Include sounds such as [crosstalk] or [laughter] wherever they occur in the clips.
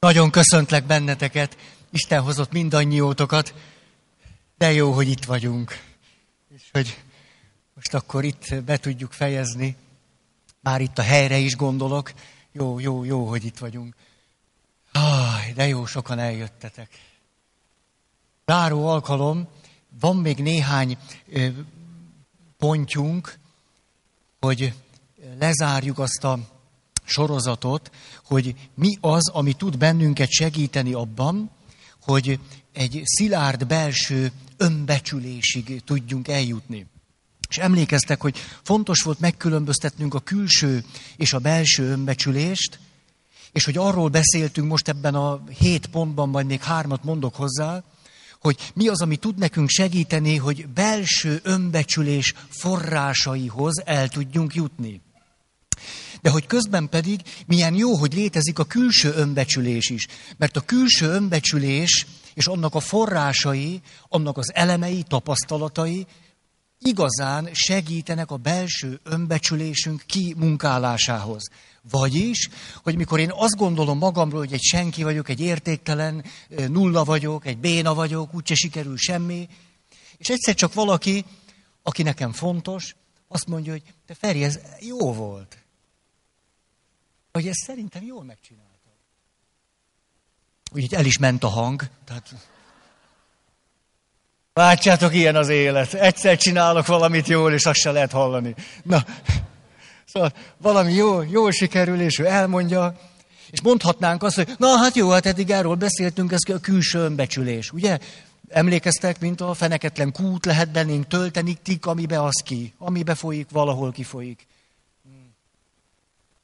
Nagyon köszöntlek benneteket, Isten hozott mindannyiótokat, de jó, hogy itt vagyunk. És hogy most akkor itt be tudjuk fejezni. Már itt a helyre is gondolok. Jó, jó, jó, hogy itt vagyunk. Aj, de jó, sokan eljöttetek. Záró alkalom, van még néhány pontjunk, hogy lezárjuk azt a sorozatot, hogy mi az, ami tud bennünket segíteni abban, hogy egy szilárd belső önbecsülésig tudjunk eljutni. És emlékeztek, hogy fontos volt megkülönböztetnünk a külső és a belső önbecsülést, és hogy arról beszéltünk most ebben a hét pontban, majd még hármat mondok hozzá, hogy mi az, ami tud nekünk segíteni, hogy belső önbecsülés forrásaihoz el tudjunk jutni. De hogy közben pedig milyen jó, hogy létezik a külső önbecsülés is. Mert a külső önbecsülés és annak a forrásai, annak az elemei, tapasztalatai igazán segítenek a belső önbecsülésünk kimunkálásához. Vagyis, hogy mikor én azt gondolom magamról, hogy egy senki vagyok, egy értéktelen, nulla vagyok, egy béna vagyok, úgyse sikerül semmi, és egyszer csak valaki, aki nekem fontos, azt mondja, hogy te Feri, ez jó volt. Vagy ezt szerintem jól megcsináltad. Úgy el is ment a hang. Tehát... Látjátok, ilyen az élet. Egyszer csinálok valamit jól, és azt se lehet hallani. Na, szóval valami jó, jól sikerül, és ő elmondja, és mondhatnánk azt, hogy na hát jó, hát eddig erről beszéltünk, ez a külső önbecsülés, ugye? Emlékeztek, mint a feneketlen kút lehet bennénk tölteni, tik, amibe az ki, amibe folyik, valahol kifolyik.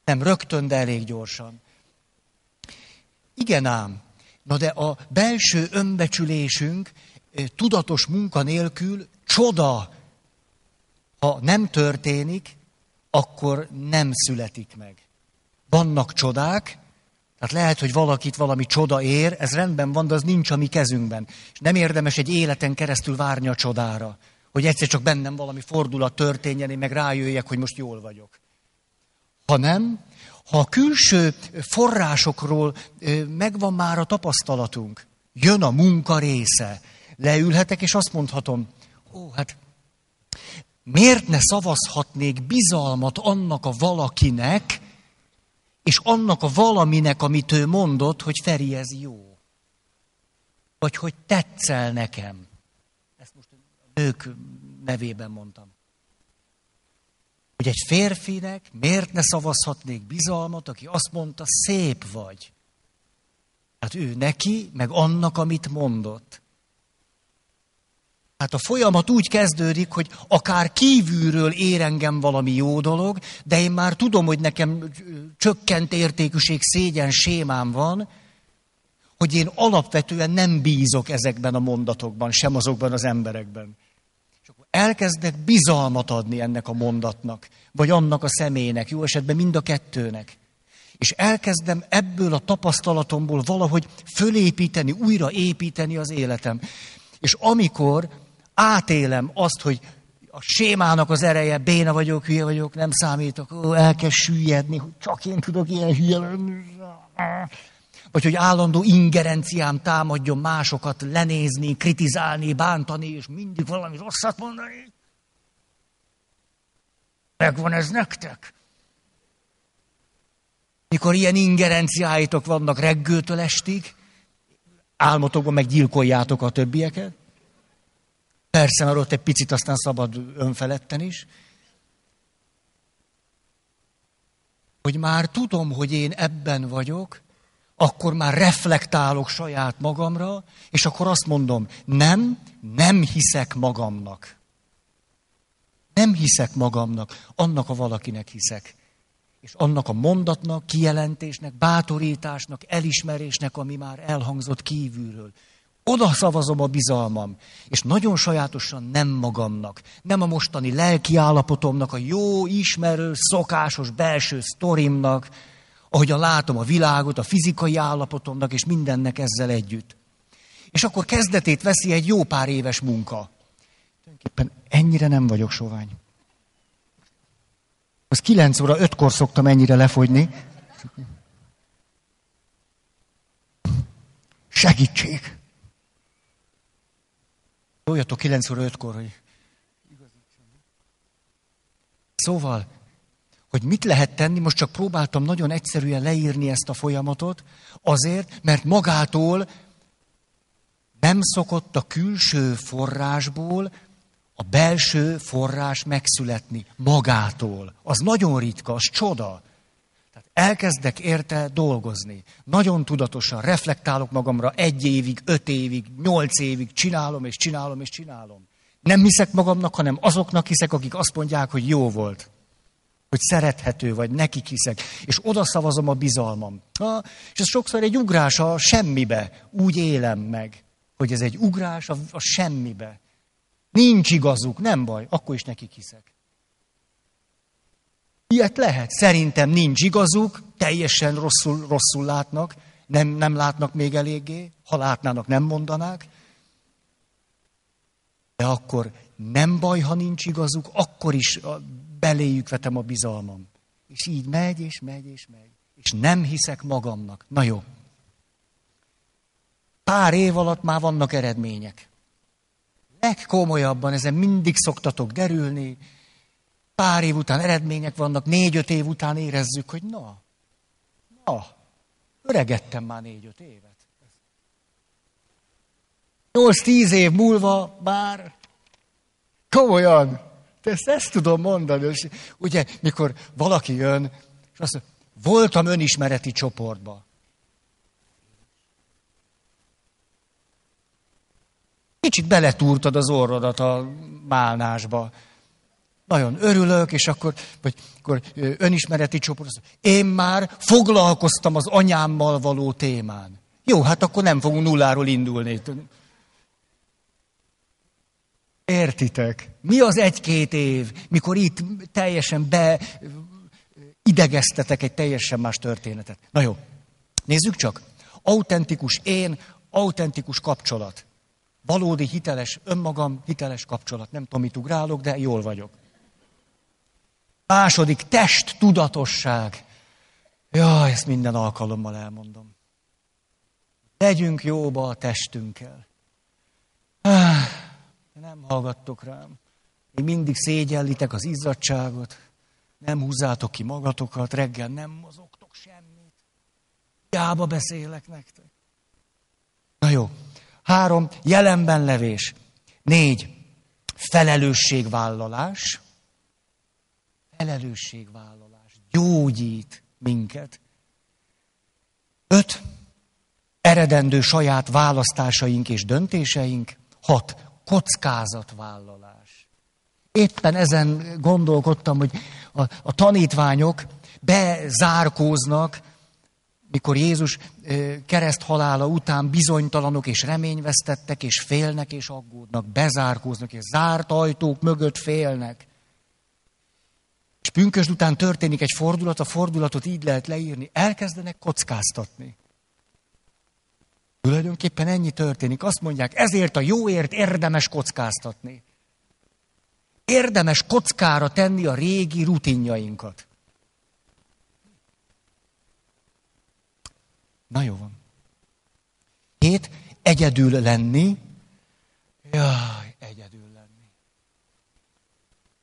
Nem rögtön, de elég gyorsan. Igen ám, na de a belső önbecsülésünk tudatos munka nélkül csoda, ha nem történik, akkor nem születik meg. Vannak csodák, tehát lehet, hogy valakit valami csoda ér, ez rendben van, de az nincs a mi kezünkben. És nem érdemes egy életen keresztül várni a csodára, hogy egyszer csak bennem valami fordulat történjen, én meg rájöjjek, hogy most jól vagyok. Hanem, ha a külső forrásokról megvan már a tapasztalatunk, jön a munka része, leülhetek, és azt mondhatom, ó, hát miért ne szavazhatnék bizalmat annak a valakinek, és annak a valaminek, amit ő mondott, hogy Feri, ez jó. Vagy hogy tetszel nekem. Ezt most a nők nevében mondtam. Hogy egy férfinek miért ne szavazhatnék bizalmat, aki azt mondta, szép vagy. Hát ő neki, meg annak, amit mondott. Hát a folyamat úgy kezdődik, hogy akár kívülről ér engem valami jó dolog, de én már tudom, hogy nekem csökkent értékűség, szégyen sémám van, hogy én alapvetően nem bízok ezekben a mondatokban, sem azokban az emberekben. Elkezdek bizalmat adni ennek a mondatnak, vagy annak a személynek, jó esetben mind a kettőnek. És elkezdem ebből a tapasztalatomból valahogy fölépíteni, újraépíteni az életem. És amikor átélem azt, hogy a sémának az ereje, béna vagyok, hülye vagyok, nem számítok, ó, el kell süllyedni, hogy csak én tudok ilyen hülye lenni. Vagy hogy állandó ingerenciám támadjon másokat lenézni, kritizálni, bántani, és mindig valami rosszat mondani. Megvan ez nektek? Mikor ilyen ingerenciáitok vannak reggőtől estig, álmotokban meggyilkoljátok a többieket, Persze, mert ott egy picit aztán szabad önfeledten is. Hogy már tudom, hogy én ebben vagyok, akkor már reflektálok saját magamra, és akkor azt mondom, nem, nem hiszek magamnak. Nem hiszek magamnak, annak a valakinek hiszek. És annak a mondatnak, kijelentésnek, bátorításnak, elismerésnek, ami már elhangzott kívülről. Oda szavazom a bizalmam. És nagyon sajátosan nem magamnak, nem a mostani lelki állapotomnak, a jó, ismerő, szokásos belső sztorimnak, ahogyan látom a világot, a fizikai állapotomnak, és mindennek ezzel együtt. És akkor kezdetét veszi egy jó pár éves munka. Tulajdonképpen ennyire nem vagyok sovány. Az 9 óra 5-kor szoktam ennyire lefogyni. Segítség! Szóljatok 9 óra 5-kor, hogy Szóval, hogy mit lehet tenni, most csak próbáltam nagyon egyszerűen leírni ezt a folyamatot, azért, mert magától nem szokott a külső forrásból a belső forrás megszületni magától. Az nagyon ritka, az csoda. Tehát elkezdek érte dolgozni. Nagyon tudatosan reflektálok magamra egy évig, öt évig, nyolc évig, csinálom és csinálom és csinálom. Nem hiszek magamnak, hanem azoknak hiszek, akik azt mondják, hogy jó volt. Hogy szerethető vagy, nekik hiszek. És oda szavazom a bizalmam. Ha, és ez sokszor egy ugrás a semmibe. Úgy élem meg, hogy ez egy ugrás a, a semmibe. Nincs igazuk, nem baj, akkor is nekik hiszek. Ilyet lehet. Szerintem nincs igazuk, teljesen rosszul, rosszul látnak, nem, nem látnak még eléggé, ha látnának, nem mondanák. De akkor nem baj, ha nincs igazuk, akkor is beléjük vetem a bizalmam. És így megy, és megy, és megy. És nem hiszek magamnak. Na jó. Pár év alatt már vannak eredmények. Legkomolyabban ezen mindig szoktatok derülni. Pár év után eredmények vannak, négy-öt év után érezzük, hogy na, na, öregettem már négy-öt évet. Nyolc-tíz év múlva már komolyan, ezt, ezt tudom mondani. És ugye, mikor valaki jön, és azt mondja, voltam önismereti csoportba. Kicsit beletúrtad az orrodat a málnásba. Nagyon örülök, és akkor, vagy akkor önismereti csoport, én már foglalkoztam az anyámmal való témán. Jó, hát akkor nem fogunk nulláról indulni. Értitek? Mi az egy-két év, mikor itt teljesen be idegeztetek egy teljesen más történetet? Na jó, nézzük csak. Autentikus én, autentikus kapcsolat. Valódi hiteles, önmagam hiteles kapcsolat. Nem tudom, mit ugrálok, de jól vagyok. Második, test tudatosság. Ja, ezt minden alkalommal elmondom. Legyünk jóba a testünkkel. Nem hallgattok rám. Még mindig szégyellitek az izzadságot. Nem húzzátok ki magatokat, reggel nem mozogtok semmit. Jába beszélek nektek. Na jó, Három, jelenben levés. Négy, felelősségvállalás. Felelősségvállalás. Gyógyít minket. Öt, eredendő saját választásaink és döntéseink. Hat, kockázatvállalás. Éppen ezen gondolkodtam, hogy a, a tanítványok bezárkóznak mikor Jézus kereszt halála után bizonytalanok és reményvesztettek, és félnek és aggódnak, bezárkóznak, és zárt ajtók mögött félnek. És pünkösd után történik egy fordulat, a fordulatot így lehet leírni, elkezdenek kockáztatni. Tulajdonképpen ennyi történik. Azt mondják, ezért a jóért érdemes kockáztatni. Érdemes kockára tenni a régi rutinjainkat. Na jó van. Hét, egyedül lenni. Jaj, egyedül lenni.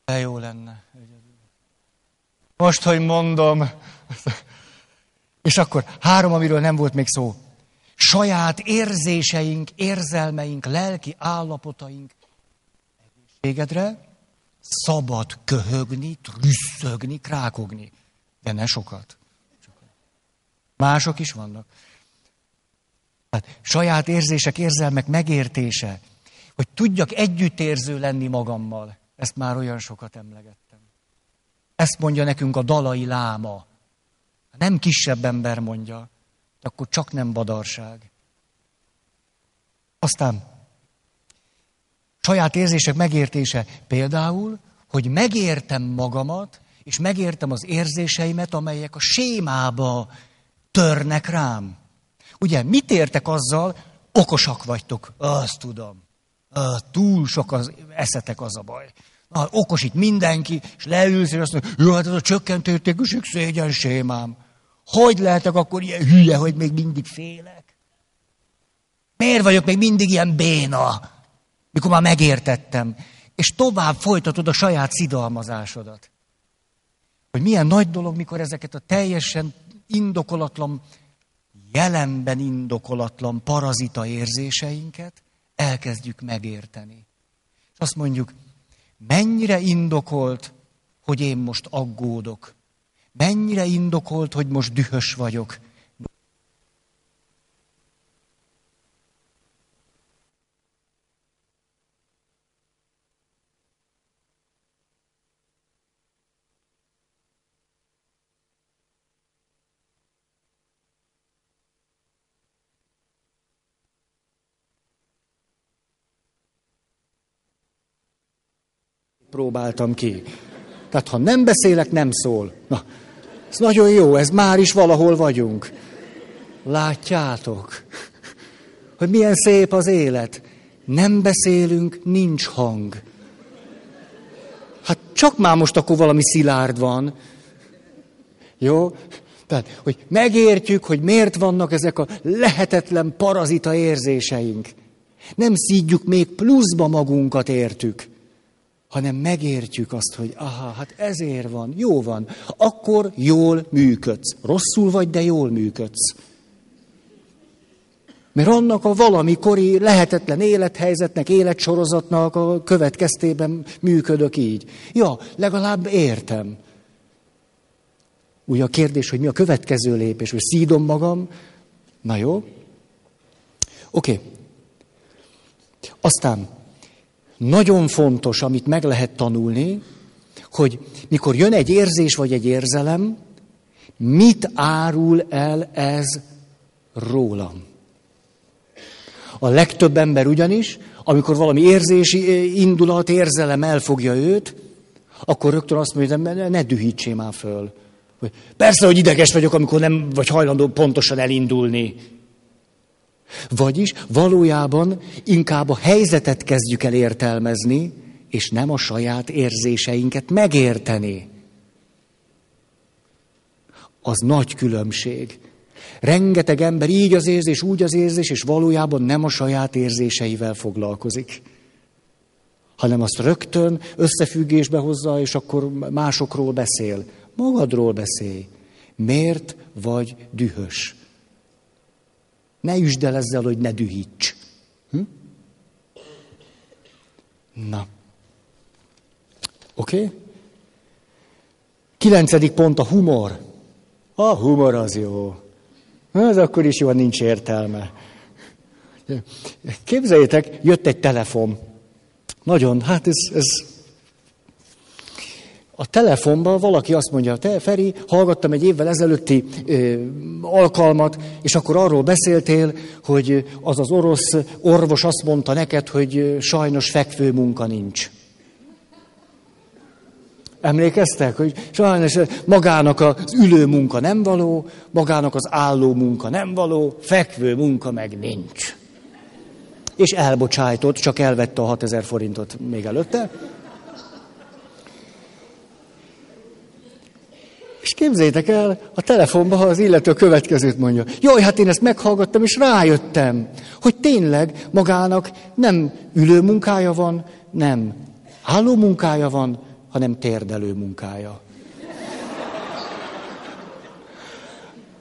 De jó lenne. Egyedül. Most, hogy mondom. [laughs] És akkor három, amiről nem volt még szó. Saját érzéseink, érzelmeink, lelki állapotaink egészségedre szabad köhögni, trüsszögni, krákogni. De ne sokat. Mások is vannak. Hát saját érzések, érzelmek megértése, hogy tudjak együttérző lenni magammal. Ezt már olyan sokat emlegettem. Ezt mondja nekünk a dalai láma. Nem kisebb ember mondja, akkor csak nem badarság. Aztán saját érzések megértése például, hogy megértem magamat, és megértem az érzéseimet, amelyek a sémába törnek rám. Ugye, mit értek azzal, okosak vagytok, azt tudom. Túl sok az eszetek az a baj. Na, okos itt mindenki, és leülsz, és azt mondja, jó, hát ez a csökkentőértékűség szégyen sémám. Hogy lehetek akkor ilyen hülye, hogy még mindig félek? Miért vagyok még mindig ilyen béna, mikor már megértettem? És tovább folytatod a saját szidalmazásodat. Hogy milyen nagy dolog, mikor ezeket a teljesen indokolatlan, jelenben indokolatlan parazita érzéseinket elkezdjük megérteni. És azt mondjuk, mennyire indokolt, hogy én most aggódok. Mennyire indokolt, hogy most dühös vagyok. próbáltam ki. Tehát ha nem beszélek, nem szól. Na, ez nagyon jó, ez már is valahol vagyunk. Látjátok, hogy milyen szép az élet. Nem beszélünk, nincs hang. Hát csak már most akkor valami szilárd van. Jó? Tehát, hogy megértjük, hogy miért vannak ezek a lehetetlen parazita érzéseink. Nem szídjuk még pluszba magunkat értük hanem megértjük azt, hogy aha, hát ezért van, jó van, akkor jól működsz. Rosszul vagy, de jól működsz. Mert annak a valamikori lehetetlen élethelyzetnek, életsorozatnak a következtében működök így. Ja, legalább értem. Ugye a kérdés, hogy mi a következő lépés, hogy szídom magam. Na jó. Oké. Okay. Aztán nagyon fontos, amit meg lehet tanulni, hogy mikor jön egy érzés vagy egy érzelem, mit árul el ez rólam. A legtöbb ember ugyanis, amikor valami érzési eh, indulat, érzelem elfogja őt, akkor rögtön azt mondja, ne, dühítsé már föl. Persze, hogy ideges vagyok, amikor nem vagy hajlandó pontosan elindulni. Vagyis valójában inkább a helyzetet kezdjük el értelmezni, és nem a saját érzéseinket megérteni. Az nagy különbség. Rengeteg ember így az érzés, úgy az érzés, és valójában nem a saját érzéseivel foglalkozik, hanem azt rögtön összefüggésbe hozza, és akkor másokról beszél. Magadról beszélj. Miért vagy dühös? Ne üsd el ezzel, hogy ne dühíts. Hm? Na. Oké? Okay? Kilencedik pont a humor. A humor az jó. Az akkor is jó, nincs értelme. Képzeljétek, jött egy telefon. Nagyon, hát ez, ez a telefonban valaki azt mondja, te Feri, hallgattam egy évvel ezelőtti ö, alkalmat, és akkor arról beszéltél, hogy az az orosz orvos azt mondta neked, hogy sajnos fekvő munka nincs. Emlékeztek, hogy sajnos magának az ülő munka nem való, magának az álló munka nem való, fekvő munka meg nincs. És elbocsájtott, csak elvette a 6000 forintot még előtte. Képzétek el, a telefonban, ha az illető a következőt mondja. Jaj, hát én ezt meghallgattam, és rájöttem, hogy tényleg magának nem ülő munkája van, nem álló munkája van, hanem térdelő munkája.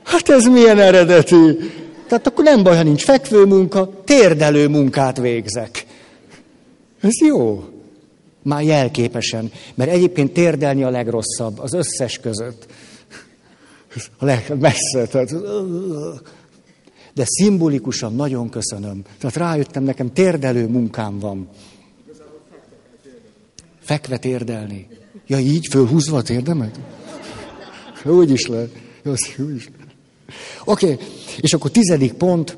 Hát ez milyen eredeti? Tehát akkor nem baj, ha nincs fekvő munka, térdelő munkát végzek. Ez jó. Már jelképesen. Mert egyébként térdelni a legrosszabb az összes között. A legmessze. Tehát, de szimbolikusan nagyon köszönöm. Tehát rájöttem, nekem térdelő munkám van. Fekve térdelni. Ja, így fölhúzva a térdemet? Úgy is lehet. Oké, okay. és akkor tizedik pont,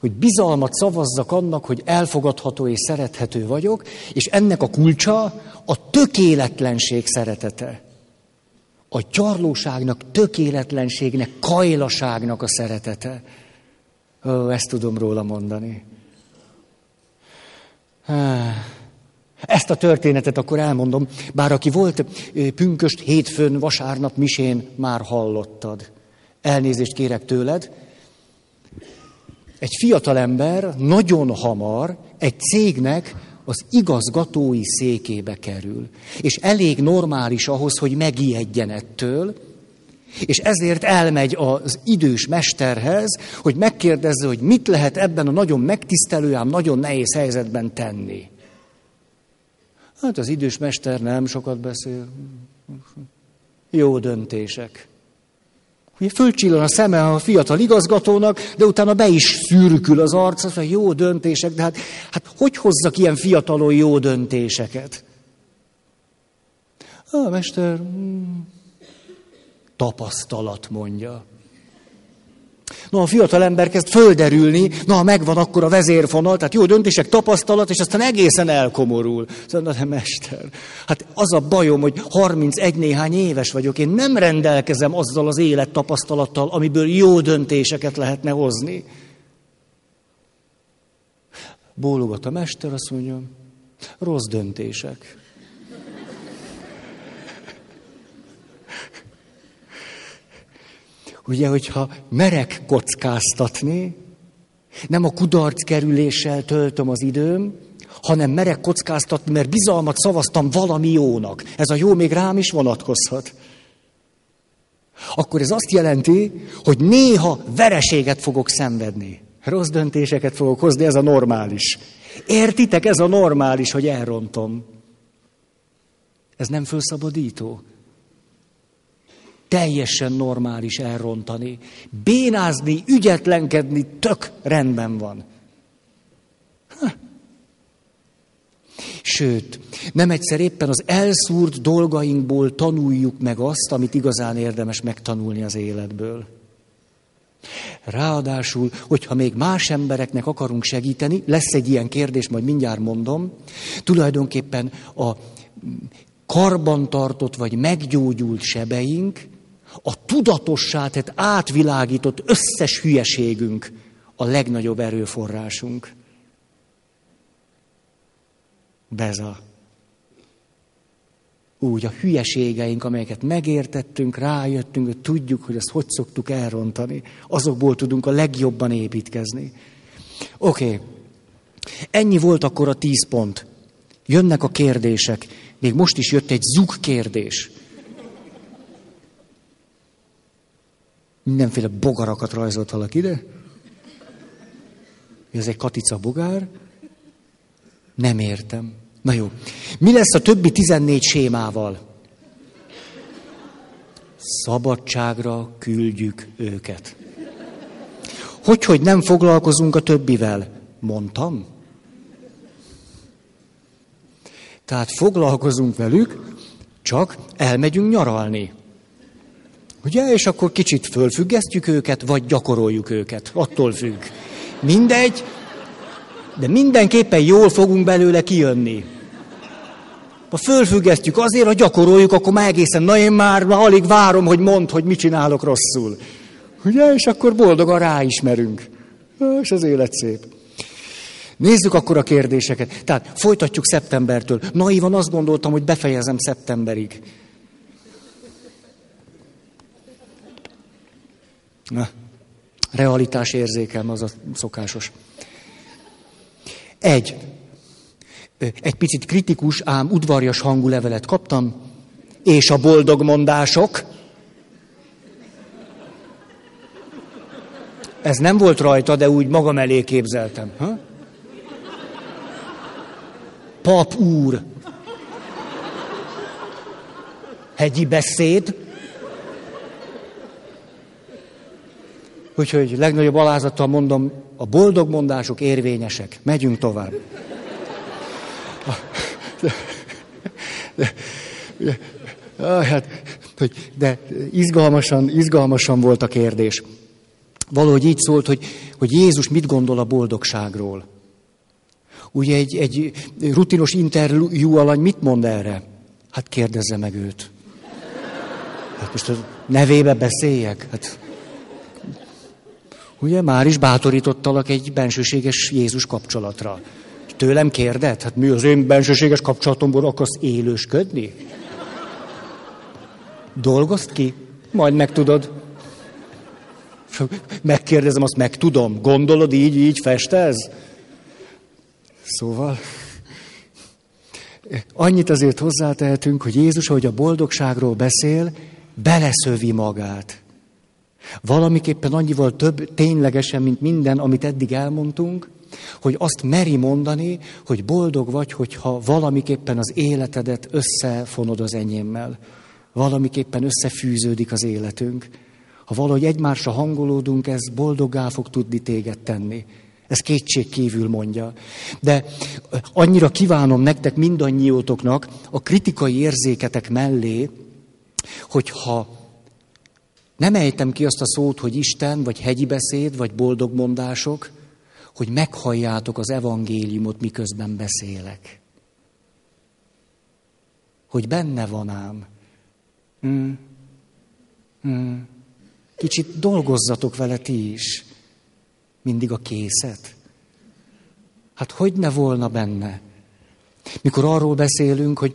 hogy bizalmat szavazzak annak, hogy elfogadható és szerethető vagyok, és ennek a kulcsa a tökéletlenség szeretete. A gyarlóságnak, tökéletlenségnek, kajlaságnak a szeretete. Ó, ezt tudom róla mondani. Ezt a történetet akkor elmondom, bár aki volt pünköst hétfőn, vasárnap misén, már hallottad. Elnézést kérek tőled, egy fiatalember nagyon hamar egy cégnek az igazgatói székébe kerül. És elég normális ahhoz, hogy megijedjen ettől, és ezért elmegy az idős mesterhez, hogy megkérdezze, hogy mit lehet ebben a nagyon megtisztelő, ám nagyon nehéz helyzetben tenni. Hát az idős mester nem sokat beszél. Jó döntések. Ugye fölcsillan a szeme a fiatal igazgatónak, de utána be is szürkül az arc, az, hogy jó döntések, de hát, hát hogy hozzak ilyen fiatalon jó döntéseket? A mester hmm, tapasztalat mondja. Na, a fiatal ember kezd földerülni, na, megvan akkor a vezérfonal, tehát jó döntések, tapasztalat, és aztán egészen elkomorul. Szóval, de mester, hát az a bajom, hogy 31 néhány éves vagyok, én nem rendelkezem azzal az élettapasztalattal, amiből jó döntéseket lehetne hozni. Bólogat a mester, azt mondja, rossz döntések. Ugye, hogyha merek kockáztatni, nem a kudarc kerüléssel töltöm az időm, hanem merek kockáztatni, mert bizalmat szavaztam valami jónak. Ez a jó még rám is vonatkozhat. Akkor ez azt jelenti, hogy néha vereséget fogok szenvedni. Rossz döntéseket fogok hozni, ez a normális. Értitek, ez a normális, hogy elrontom. Ez nem fölszabadító teljesen normális elrontani. Bénázni, ügyetlenkedni tök rendben van. Sőt, nem egyszer éppen az elszúrt dolgainkból tanuljuk meg azt, amit igazán érdemes megtanulni az életből. Ráadásul, hogyha még más embereknek akarunk segíteni, lesz egy ilyen kérdés, majd mindjárt mondom, tulajdonképpen a karbantartott vagy meggyógyult sebeink a tudatossá tett, átvilágított összes hülyeségünk a legnagyobb erőforrásunk. Beza. Úgy a hülyeségeink, amelyeket megértettünk, rájöttünk, hogy tudjuk, hogy azt hogy szoktuk elrontani, azokból tudunk a legjobban építkezni. Oké, okay. ennyi volt akkor a tíz pont. Jönnek a kérdések. Még most is jött egy zug kérdés. Mindenféle bogarakat rajzolt valaki ide. Ez egy katica bogár. Nem értem. Na jó. Mi lesz a többi 14 sémával? Szabadságra küldjük őket. Hogy, hogy nem foglalkozunk a többivel? Mondtam. Tehát foglalkozunk velük, csak elmegyünk nyaralni. Ugye? És akkor kicsit fölfüggesztjük őket, vagy gyakoroljuk őket. Attól függ. Mindegy, de mindenképpen jól fogunk belőle kijönni. Ha fölfüggesztjük azért, ha gyakoroljuk, akkor már egészen, na én már, már alig várom, hogy mondd, hogy mit csinálok rosszul. Ugye? És akkor boldogan ráismerünk. És az élet szép. Nézzük akkor a kérdéseket. Tehát folytatjuk szeptembertől. Naivan azt gondoltam, hogy befejezem szeptemberig. Realitás érzékelme az a szokásos. Egy. Egy picit kritikus, ám udvarjas hangú levelet kaptam, és a boldog mondások. Ez nem volt rajta, de úgy magam elé képzeltem. Ha? Pap úr. Hegyi beszéd. Úgyhogy legnagyobb alázattal mondom, a boldog mondások érvényesek. Megyünk tovább. De, hát, hogy, de izgalmasan, izgalmasan volt a kérdés. Valahogy így szólt, hogy, hogy Jézus mit gondol a boldogságról. Ugye egy, egy rutinos interjú alany mit mond erre? Hát kérdezze meg őt. Hát most a nevébe beszéljek? Hát Ugye már is bátorítottalak egy bensőséges Jézus kapcsolatra. Tőlem kérdett, hát mi az én bensőséges kapcsolatomból akarsz élősködni? Dolgozt ki, majd megtudod. Megkérdezem, azt meg tudom. Gondolod, így, így festez? Szóval, annyit azért hozzátehetünk, hogy Jézus, ahogy a boldogságról beszél, beleszövi magát. Valamiképpen annyival több ténylegesen, mint minden, amit eddig elmondtunk, hogy azt meri mondani, hogy boldog vagy, hogyha valamiképpen az életedet összefonod az enyémmel. Valamiképpen összefűződik az életünk. Ha valahogy egymásra hangolódunk, ez boldoggá fog tudni téged tenni. Ez kétség kívül mondja. De annyira kívánom nektek mindannyiótoknak a kritikai érzéketek mellé, hogyha nem ejtem ki azt a szót, hogy Isten, vagy hegyi beszéd, vagy boldog mondások, hogy meghalljátok az evangéliumot, miközben beszélek. Hogy benne van ám. Hmm. Hmm. Kicsit dolgozzatok vele ti is. Mindig a készet. Hát hogy ne volna benne? Mikor arról beszélünk, hogy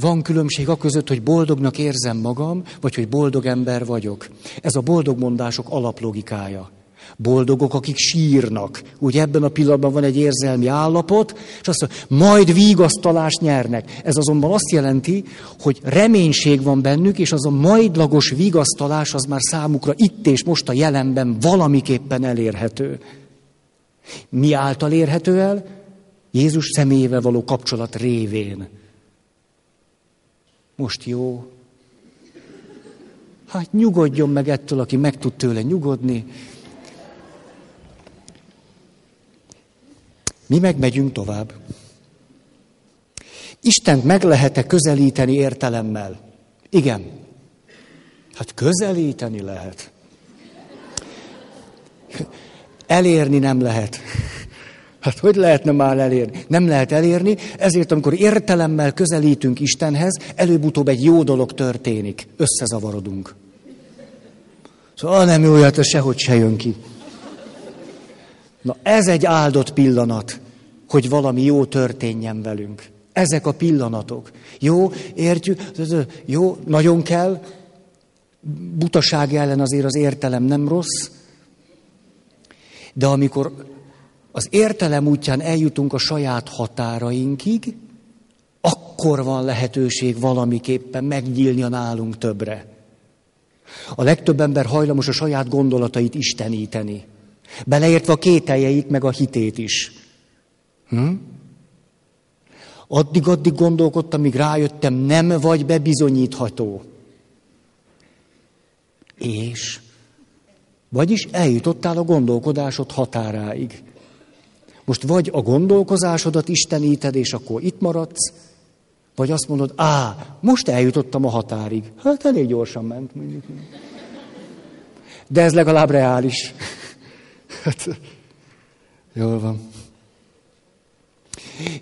van különbség a között, hogy boldognak érzem magam, vagy hogy boldog ember vagyok. Ez a boldog mondások alaplogikája. Boldogok, akik sírnak. Úgy ebben a pillanatban van egy érzelmi állapot, és azt mondja, majd vigasztalást nyernek. Ez azonban azt jelenti, hogy reménység van bennük, és az a majdlagos vigasztalás az már számukra itt és most a jelenben valamiképpen elérhető. Mi által érhető el? Jézus személyével való kapcsolat révén. Most jó. Hát nyugodjon meg ettől, aki meg tud tőle nyugodni. Mi megmegyünk tovább. Istent meg lehet-e közelíteni értelemmel? Igen. Hát közelíteni lehet. Elérni nem lehet. Hát hogy lehetne már elérni? Nem lehet elérni, ezért amikor értelemmel közelítünk Istenhez, előbb-utóbb egy jó dolog történik. Összezavarodunk. Szóval nem jó, hát sehogy se jön ki. Na ez egy áldott pillanat, hogy valami jó történjen velünk. Ezek a pillanatok. Jó, értjük, jó, nagyon kell, butaság ellen azért az értelem nem rossz, de amikor az értelem útján eljutunk a saját határainkig, akkor van lehetőség valamiképpen megnyílni a nálunk többre. A legtöbb ember hajlamos a saját gondolatait isteníteni. Beleértve a kételjeit, meg a hitét is. Hm? Addig-addig gondolkodtam, míg rájöttem, nem vagy bebizonyítható. És? Vagyis eljutottál a gondolkodásod határáig. Most vagy a gondolkozásodat isteníted, és akkor itt maradsz, vagy azt mondod, á, most eljutottam a határig. Hát elég gyorsan ment, mondjuk. De ez legalább reális. [laughs] Hát, jól van.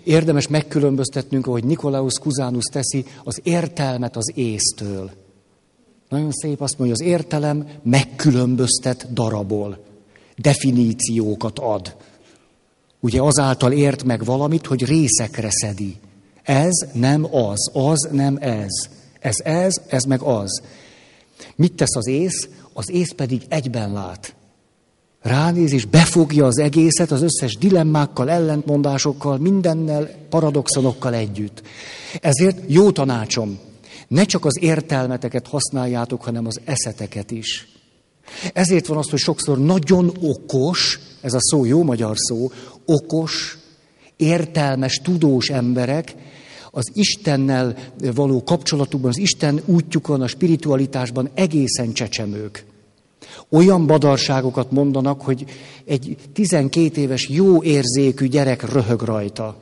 Érdemes megkülönböztetnünk, ahogy Nikolaus Kuzánus teszi, az értelmet az észtől. Nagyon szép azt mondja, az értelem megkülönböztet darabol, definíciókat ad. Ugye azáltal ért meg valamit, hogy részekre szedi. Ez nem az, az nem ez. Ez ez, ez meg az. Mit tesz az ész? Az ész pedig egyben lát ránéz és befogja az egészet az összes dilemmákkal, ellentmondásokkal, mindennel, paradoxonokkal együtt. Ezért jó tanácsom, ne csak az értelmeteket használjátok, hanem az eszeteket is. Ezért van az, hogy sokszor nagyon okos, ez a szó jó magyar szó, okos, értelmes, tudós emberek az Istennel való kapcsolatukban, az Isten útjukon, a spiritualitásban egészen csecsemők olyan badarságokat mondanak, hogy egy 12 éves jó érzékű gyerek röhög rajta.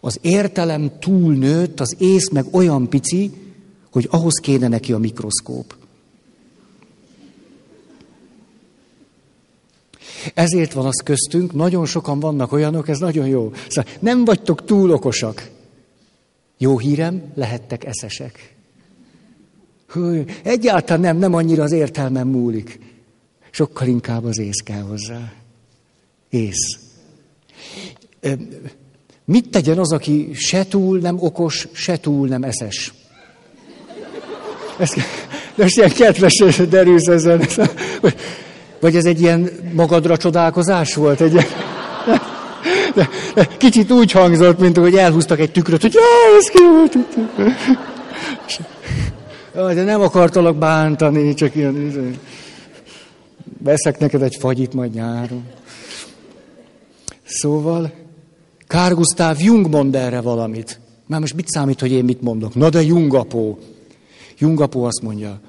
Az értelem túlnőtt, az ész meg olyan pici, hogy ahhoz kéne neki a mikroszkóp. Ezért van az köztünk, nagyon sokan vannak olyanok, ez nagyon jó. Szóval nem vagytok túl okosak. Jó hírem, lehettek eszesek. Hű, egyáltalán nem, nem annyira az értelmem múlik. Sokkal inkább az ész kell hozzá. Ész. Mit tegyen az, aki se túl nem okos, se túl nem eszes? Ezt, De most ilyen kedves derűz ezen. Vagy ez egy ilyen magadra csodálkozás volt? Egy. De, kicsit úgy hangzott, mint hogy elhúztak egy tükröt, hogy jaj, ez ki volt. De nem akartalak bántani, csak ilyen... Veszek neked egy fagyit majd nyáron. Szóval, Kár Gustav Jung mond erre valamit. Már most mit számít, hogy én mit mondok? Na de. Jungapó azt mondja,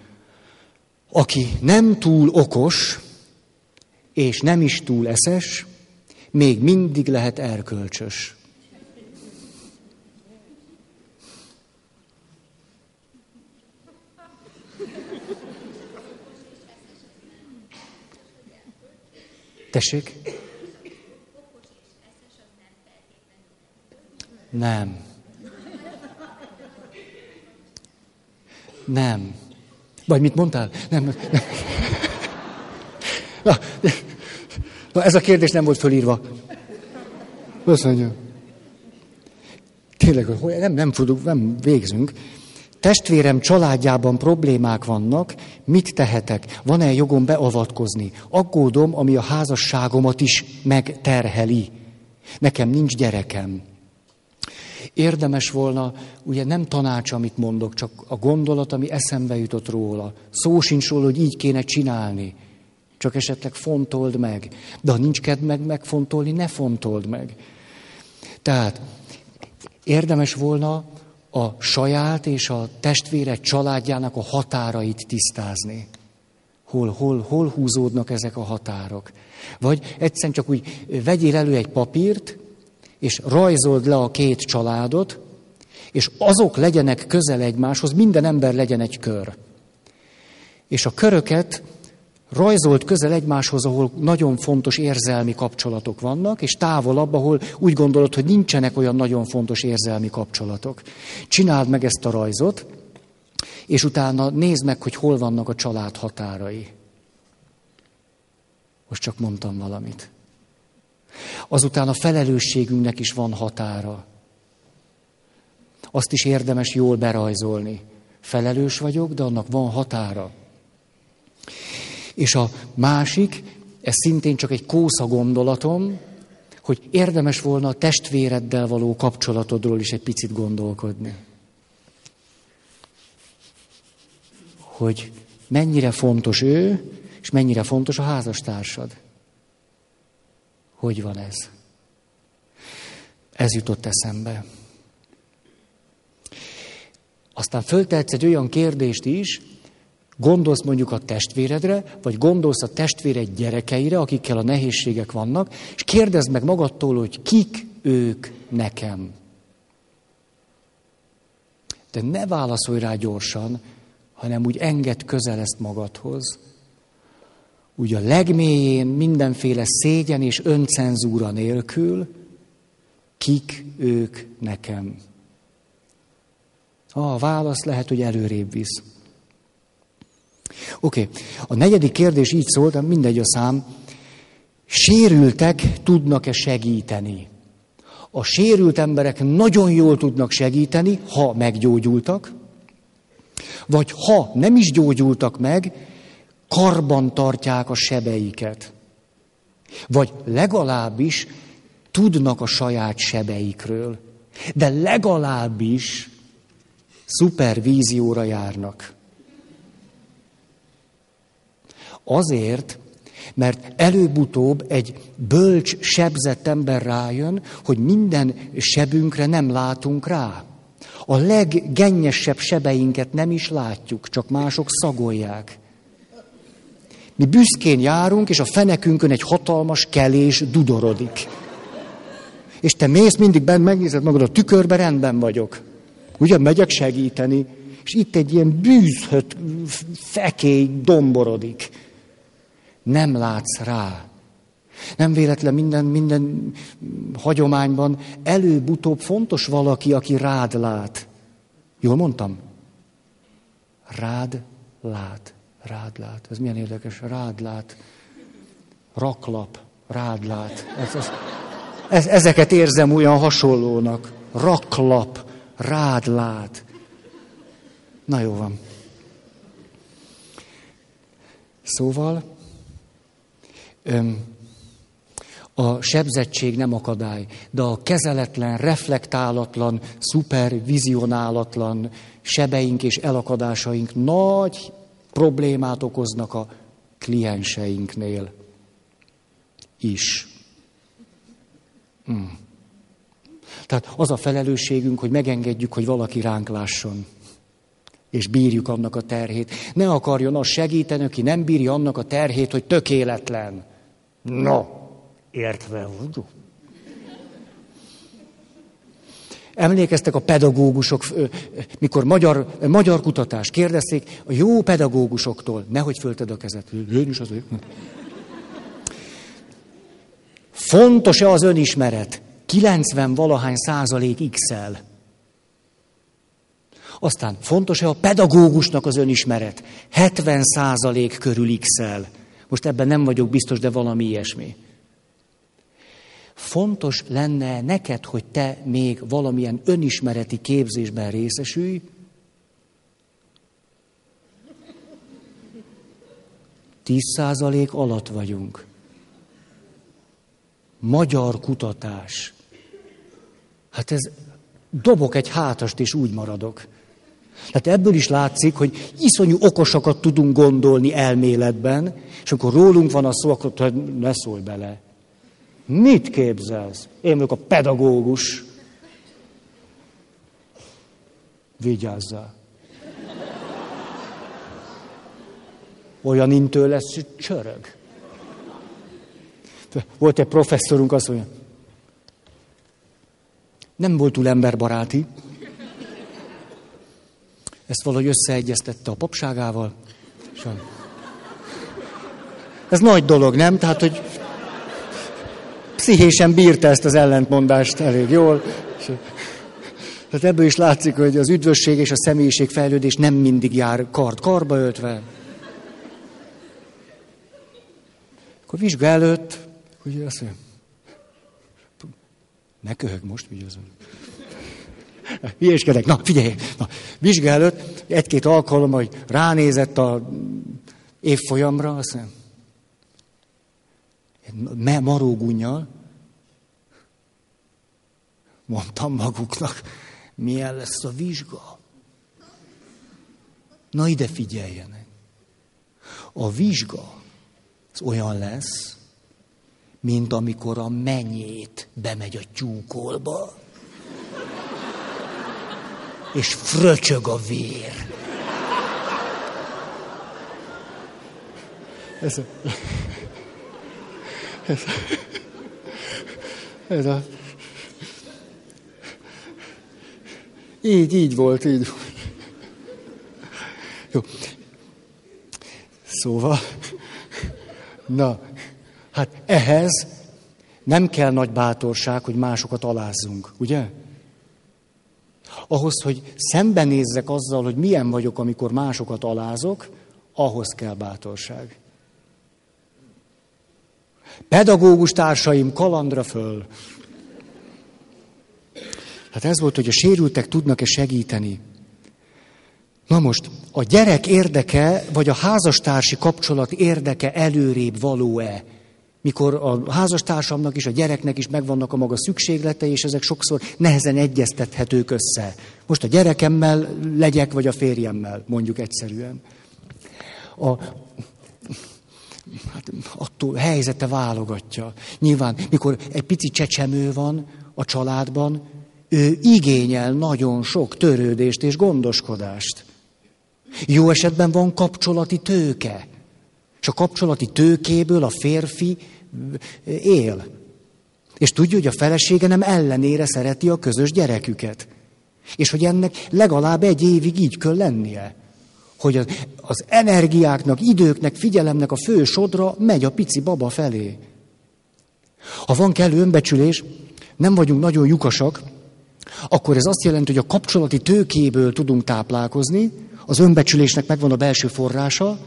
aki nem túl okos, és nem is túl eszes, még mindig lehet erkölcsös. Tessék? Nem. Nem. Vagy mit mondtál? Nem. nem. Na, na, ez a kérdés nem volt fölírva. Mondja. Tényleg, nem, nem, tudunk, nem végzünk. Testvérem családjában problémák vannak, mit tehetek? Van-e jogom beavatkozni? Aggódom, ami a házasságomat is megterheli. Nekem nincs gyerekem. Érdemes volna, ugye nem tanács, amit mondok, csak a gondolat, ami eszembe jutott róla. Szó sincs róla, hogy így kéne csinálni. Csak esetleg fontold meg. De ha nincs kedv meg megfontolni, ne fontold meg. Tehát érdemes volna a saját és a testvére családjának a határait tisztázni. Hol, hol, hol húzódnak ezek a határok? Vagy egyszerűen csak úgy vegyél elő egy papírt, és rajzold le a két családot, és azok legyenek közel egymáshoz, minden ember legyen egy kör. És a köröket rajzolt közel egymáshoz, ahol nagyon fontos érzelmi kapcsolatok vannak, és távolabb, ahol úgy gondolod, hogy nincsenek olyan nagyon fontos érzelmi kapcsolatok. Csináld meg ezt a rajzot, és utána nézd meg, hogy hol vannak a család határai. Most csak mondtam valamit. Azután a felelősségünknek is van határa. Azt is érdemes jól berajzolni. Felelős vagyok, de annak van határa. És a másik, ez szintén csak egy kósza gondolatom, hogy érdemes volna a testvéreddel való kapcsolatodról is egy picit gondolkodni. Hogy mennyire fontos ő, és mennyire fontos a házastársad. Hogy van ez? Ez jutott eszembe. Aztán föltehetsz egy olyan kérdést is, Gondolsz mondjuk a testvéredre, vagy gondolsz a testvéred gyerekeire, akikkel a nehézségek vannak, és kérdezd meg magadtól, hogy kik ők nekem. De ne válaszolj rá gyorsan, hanem úgy enged közel ezt magadhoz. Úgy a legmélyén mindenféle szégyen és öncenzúra nélkül, kik ők nekem. a válasz lehet, hogy előrébb visz. Oké, a negyedik kérdés így szólt, mindegy a szám. Sérültek tudnak-e segíteni? A sérült emberek nagyon jól tudnak segíteni, ha meggyógyultak, vagy ha nem is gyógyultak meg, karban tartják a sebeiket. Vagy legalábbis tudnak a saját sebeikről, de legalábbis szupervízióra járnak. Azért, mert előbb-utóbb egy bölcs, sebzett ember rájön, hogy minden sebünkre nem látunk rá. A leggennyesebb sebeinket nem is látjuk, csak mások szagolják. Mi büszkén járunk, és a fenekünkön egy hatalmas kelés dudorodik. És te mész mindig bent, megnézed magad a tükörbe, rendben vagyok. Ugye megyek segíteni, és itt egy ilyen bűzhött fekély domborodik nem látsz rá. Nem véletlen minden, minden hagyományban előbb-utóbb fontos valaki, aki rád lát. Jól mondtam? Rád lát. Rád lát. Ez milyen érdekes. Rád lát. Raklap. Rád lát. Ez, ez, ez, ezeket érzem olyan hasonlónak. Raklap. Rád lát. Na jó van. Szóval a sebzettség nem akadály, de a kezeletlen, reflektálatlan, szupervizionálatlan sebeink és elakadásaink nagy problémát okoznak a klienseinknél is. Hmm. Tehát az a felelősségünk, hogy megengedjük, hogy valaki ránk lásson. És bírjuk annak a terhét. Ne akarjon az segíteni, aki nem bírja annak a terhét, hogy tökéletlen. No, értve vagyok. Emlékeztek a pedagógusok, mikor magyar, magyar kutatás kérdezték a jó pedagógusoktól, nehogy fölted a kezet. Én is azért. Fontos-e az önismeret? 90 valahány százalék x -el. Aztán fontos-e a pedagógusnak az önismeret? 70 százalék körül x -el. Most ebben nem vagyok biztos, de valami ilyesmi. Fontos lenne neked, hogy te még valamilyen önismereti képzésben részesülj, 10% alatt vagyunk. Magyar kutatás. Hát ez dobok egy hátast, és úgy maradok. Tehát ebből is látszik, hogy iszonyú okosakat tudunk gondolni elméletben, és akkor rólunk van a szó, akkor ne szólj bele. Mit képzelsz? Én vagyok a pedagógus. Vigyázzál. Olyan intő lesz, hogy csörög. Volt egy professzorunk, azt mondja, nem volt túl emberbaráti. Ezt valahogy összeegyeztette a papságával. Ez nagy dolog, nem? Tehát, hogy pszichésen bírta ezt az ellentmondást elég jól. Tehát ebből is látszik, hogy az üdvösség és a személyiség fejlődés nem mindig jár kard karba öltve. Akkor vizsga előtt, hogy azt mondja, ne köhög most, vigyázom. Hülyéskedek. Na, figyelj! Na, vizsga előtt egy-két alkalom, hogy ránézett a évfolyamra, azt mondja, marógunnyal, mondtam maguknak, milyen lesz a vizsga. Na ide figyeljenek. A vizsga az olyan lesz, mint amikor a menyét bemegy a tyúkolba, és fröcsög a vér. Ez a... Ez a... Ez a... Így, így volt, így volt. Jó. Szóval, na, hát ehhez nem kell nagy bátorság, hogy másokat alázzunk, ugye? Ahhoz, hogy szembenézzek azzal, hogy milyen vagyok, amikor másokat alázok, ahhoz kell bátorság. Pedagógus társaim, kalandra föl. Hát ez volt, hogy a sérültek tudnak-e segíteni. Na most, a gyerek érdeke, vagy a házastársi kapcsolat érdeke előrébb való-e? Mikor a házastársamnak is, a gyereknek is megvannak a maga szükségletei, és ezek sokszor nehezen egyeztethetők össze. Most a gyerekemmel legyek, vagy a férjemmel, mondjuk egyszerűen. A, hát attól helyzete válogatja. Nyilván, mikor egy pici csecsemő van a családban, ő igényel nagyon sok törődést és gondoskodást. Jó esetben van kapcsolati tőke. És a kapcsolati tőkéből a férfi él. És tudja, hogy a felesége nem ellenére szereti a közös gyereküket. És hogy ennek legalább egy évig így kell lennie. Hogy az, az energiáknak, időknek, figyelemnek a fő sodra megy a pici baba felé. Ha van kellő önbecsülés, nem vagyunk nagyon lyukasak, akkor ez azt jelenti, hogy a kapcsolati tőkéből tudunk táplálkozni, az önbecsülésnek megvan a belső forrása,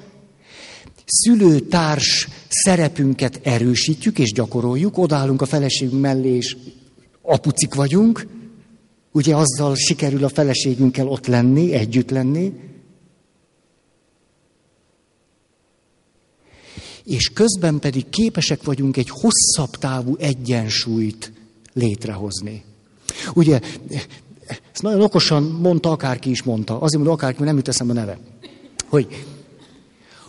szülőtárs szerepünket erősítjük és gyakoroljuk, odállunk a feleségünk mellé, és apucik vagyunk, ugye azzal sikerül a feleségünkkel ott lenni, együtt lenni. és közben pedig képesek vagyunk egy hosszabb távú egyensúlyt létrehozni. Ugye, ezt nagyon okosan mondta, akárki is mondta, azért mondom akárki, mert nem jut eszembe a neve, hogy,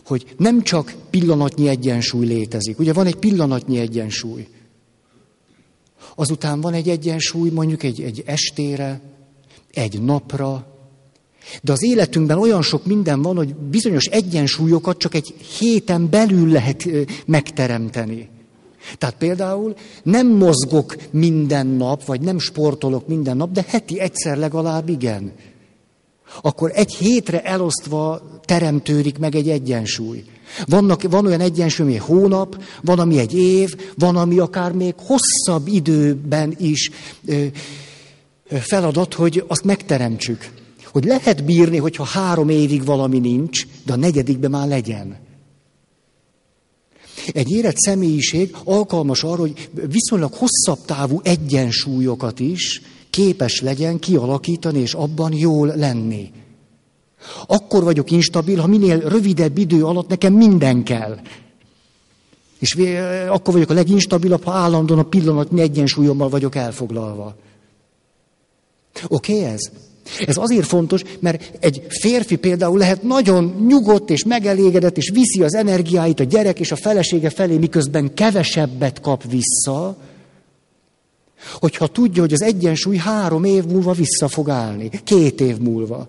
hogy nem csak pillanatnyi egyensúly létezik. Ugye van egy pillanatnyi egyensúly. Azután van egy egyensúly mondjuk egy, egy estére, egy napra, de az életünkben olyan sok minden van, hogy bizonyos egyensúlyokat csak egy héten belül lehet megteremteni. Tehát például nem mozgok minden nap, vagy nem sportolok minden nap, de heti egyszer legalább igen. Akkor egy hétre elosztva teremtődik meg egy egyensúly. Vannak, van olyan egyensúly, ami egy hónap, van, ami egy év, van, ami akár még hosszabb időben is ö, feladat, hogy azt megteremtsük. Hogy lehet bírni, hogyha három évig valami nincs, de a negyedikben már legyen. Egy érett személyiség alkalmas arra, hogy viszonylag hosszabb távú egyensúlyokat is képes legyen kialakítani, és abban jól lenni. Akkor vagyok instabil, ha minél rövidebb idő alatt nekem minden kell. És akkor vagyok a leginstabilabb, ha állandóan a pillanatnyi egyensúlyommal vagyok elfoglalva. Oké okay, ez? Ez azért fontos, mert egy férfi például lehet nagyon nyugodt és megelégedett, és viszi az energiáit a gyerek és a felesége felé, miközben kevesebbet kap vissza, hogyha tudja, hogy az egyensúly három év múlva vissza fog állni, két év múlva.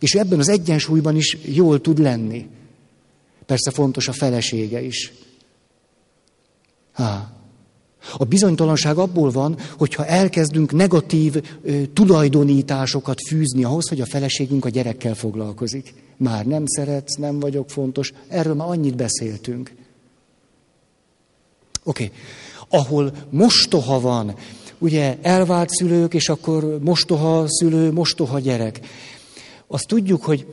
És ebben az egyensúlyban is jól tud lenni. Persze fontos a felesége is. Há. A bizonytalanság abból van, hogyha elkezdünk negatív ö, tulajdonításokat fűzni ahhoz, hogy a feleségünk a gyerekkel foglalkozik. Már nem szeretsz, nem vagyok fontos. Erről már annyit beszéltünk. Oké. Okay. Ahol mostoha van, ugye elvált szülők, és akkor mostoha szülő, mostoha gyerek. Azt tudjuk, hogy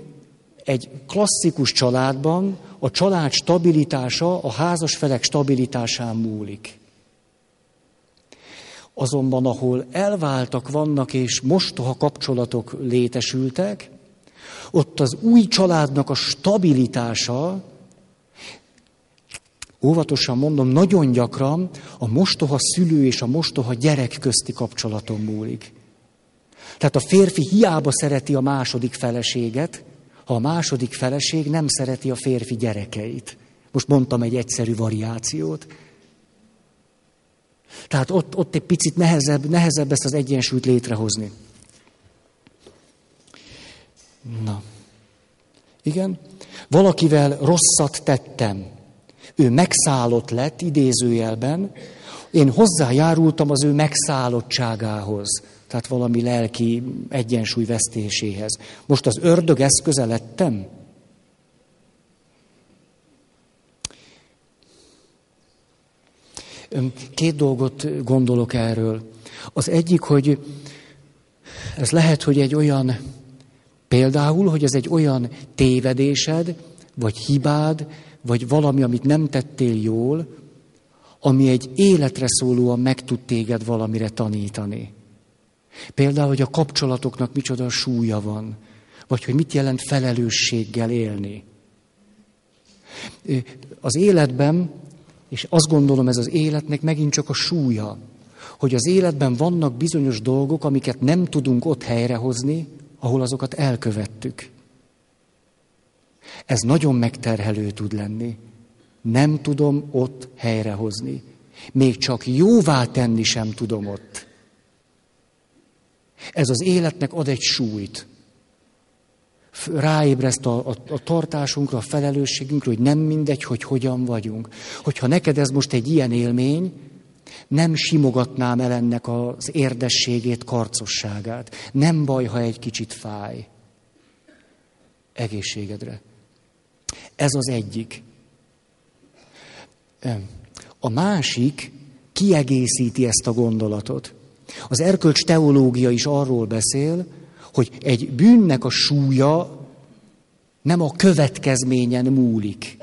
egy klasszikus családban a család stabilitása a házas felek stabilitásán múlik. Azonban, ahol elváltak vannak és mostoha kapcsolatok létesültek, ott az új családnak a stabilitása, óvatosan mondom, nagyon gyakran a mostoha szülő és a mostoha gyerek közti kapcsolaton múlik. Tehát a férfi hiába szereti a második feleséget, ha a második feleség nem szereti a férfi gyerekeit. Most mondtam egy egyszerű variációt. Tehát ott, ott egy picit nehezebb, nehezebb ezt az egyensúlyt létrehozni. Na. Igen? Valakivel rosszat tettem. Ő megszállott lett idézőjelben. Én hozzájárultam az ő megszállottságához. Tehát valami lelki egyensúly vesztéséhez. Most az ördög eszköze lettem? Két dolgot gondolok erről. Az egyik, hogy ez lehet, hogy egy olyan, például, hogy ez egy olyan tévedésed, vagy hibád, vagy valami, amit nem tettél jól, ami egy életre szólóan meg tud téged valamire tanítani. Például, hogy a kapcsolatoknak micsoda súlya van, vagy hogy mit jelent felelősséggel élni. Az életben és azt gondolom, ez az életnek megint csak a súlya, hogy az életben vannak bizonyos dolgok, amiket nem tudunk ott helyrehozni, ahol azokat elkövettük. Ez nagyon megterhelő tud lenni. Nem tudom ott helyrehozni. Még csak jóvá tenni sem tudom ott. Ez az életnek ad egy súlyt ráébreszt a, a, a tartásunkra, a felelősségünkre, hogy nem mindegy, hogy hogyan vagyunk. Hogyha neked ez most egy ilyen élmény, nem simogatnám el ennek az érdességét, karcosságát. Nem baj, ha egy kicsit fáj. Egészségedre. Ez az egyik. A másik kiegészíti ezt a gondolatot. Az erkölcs teológia is arról beszél, hogy egy bűnnek a súlya nem a következményen múlik.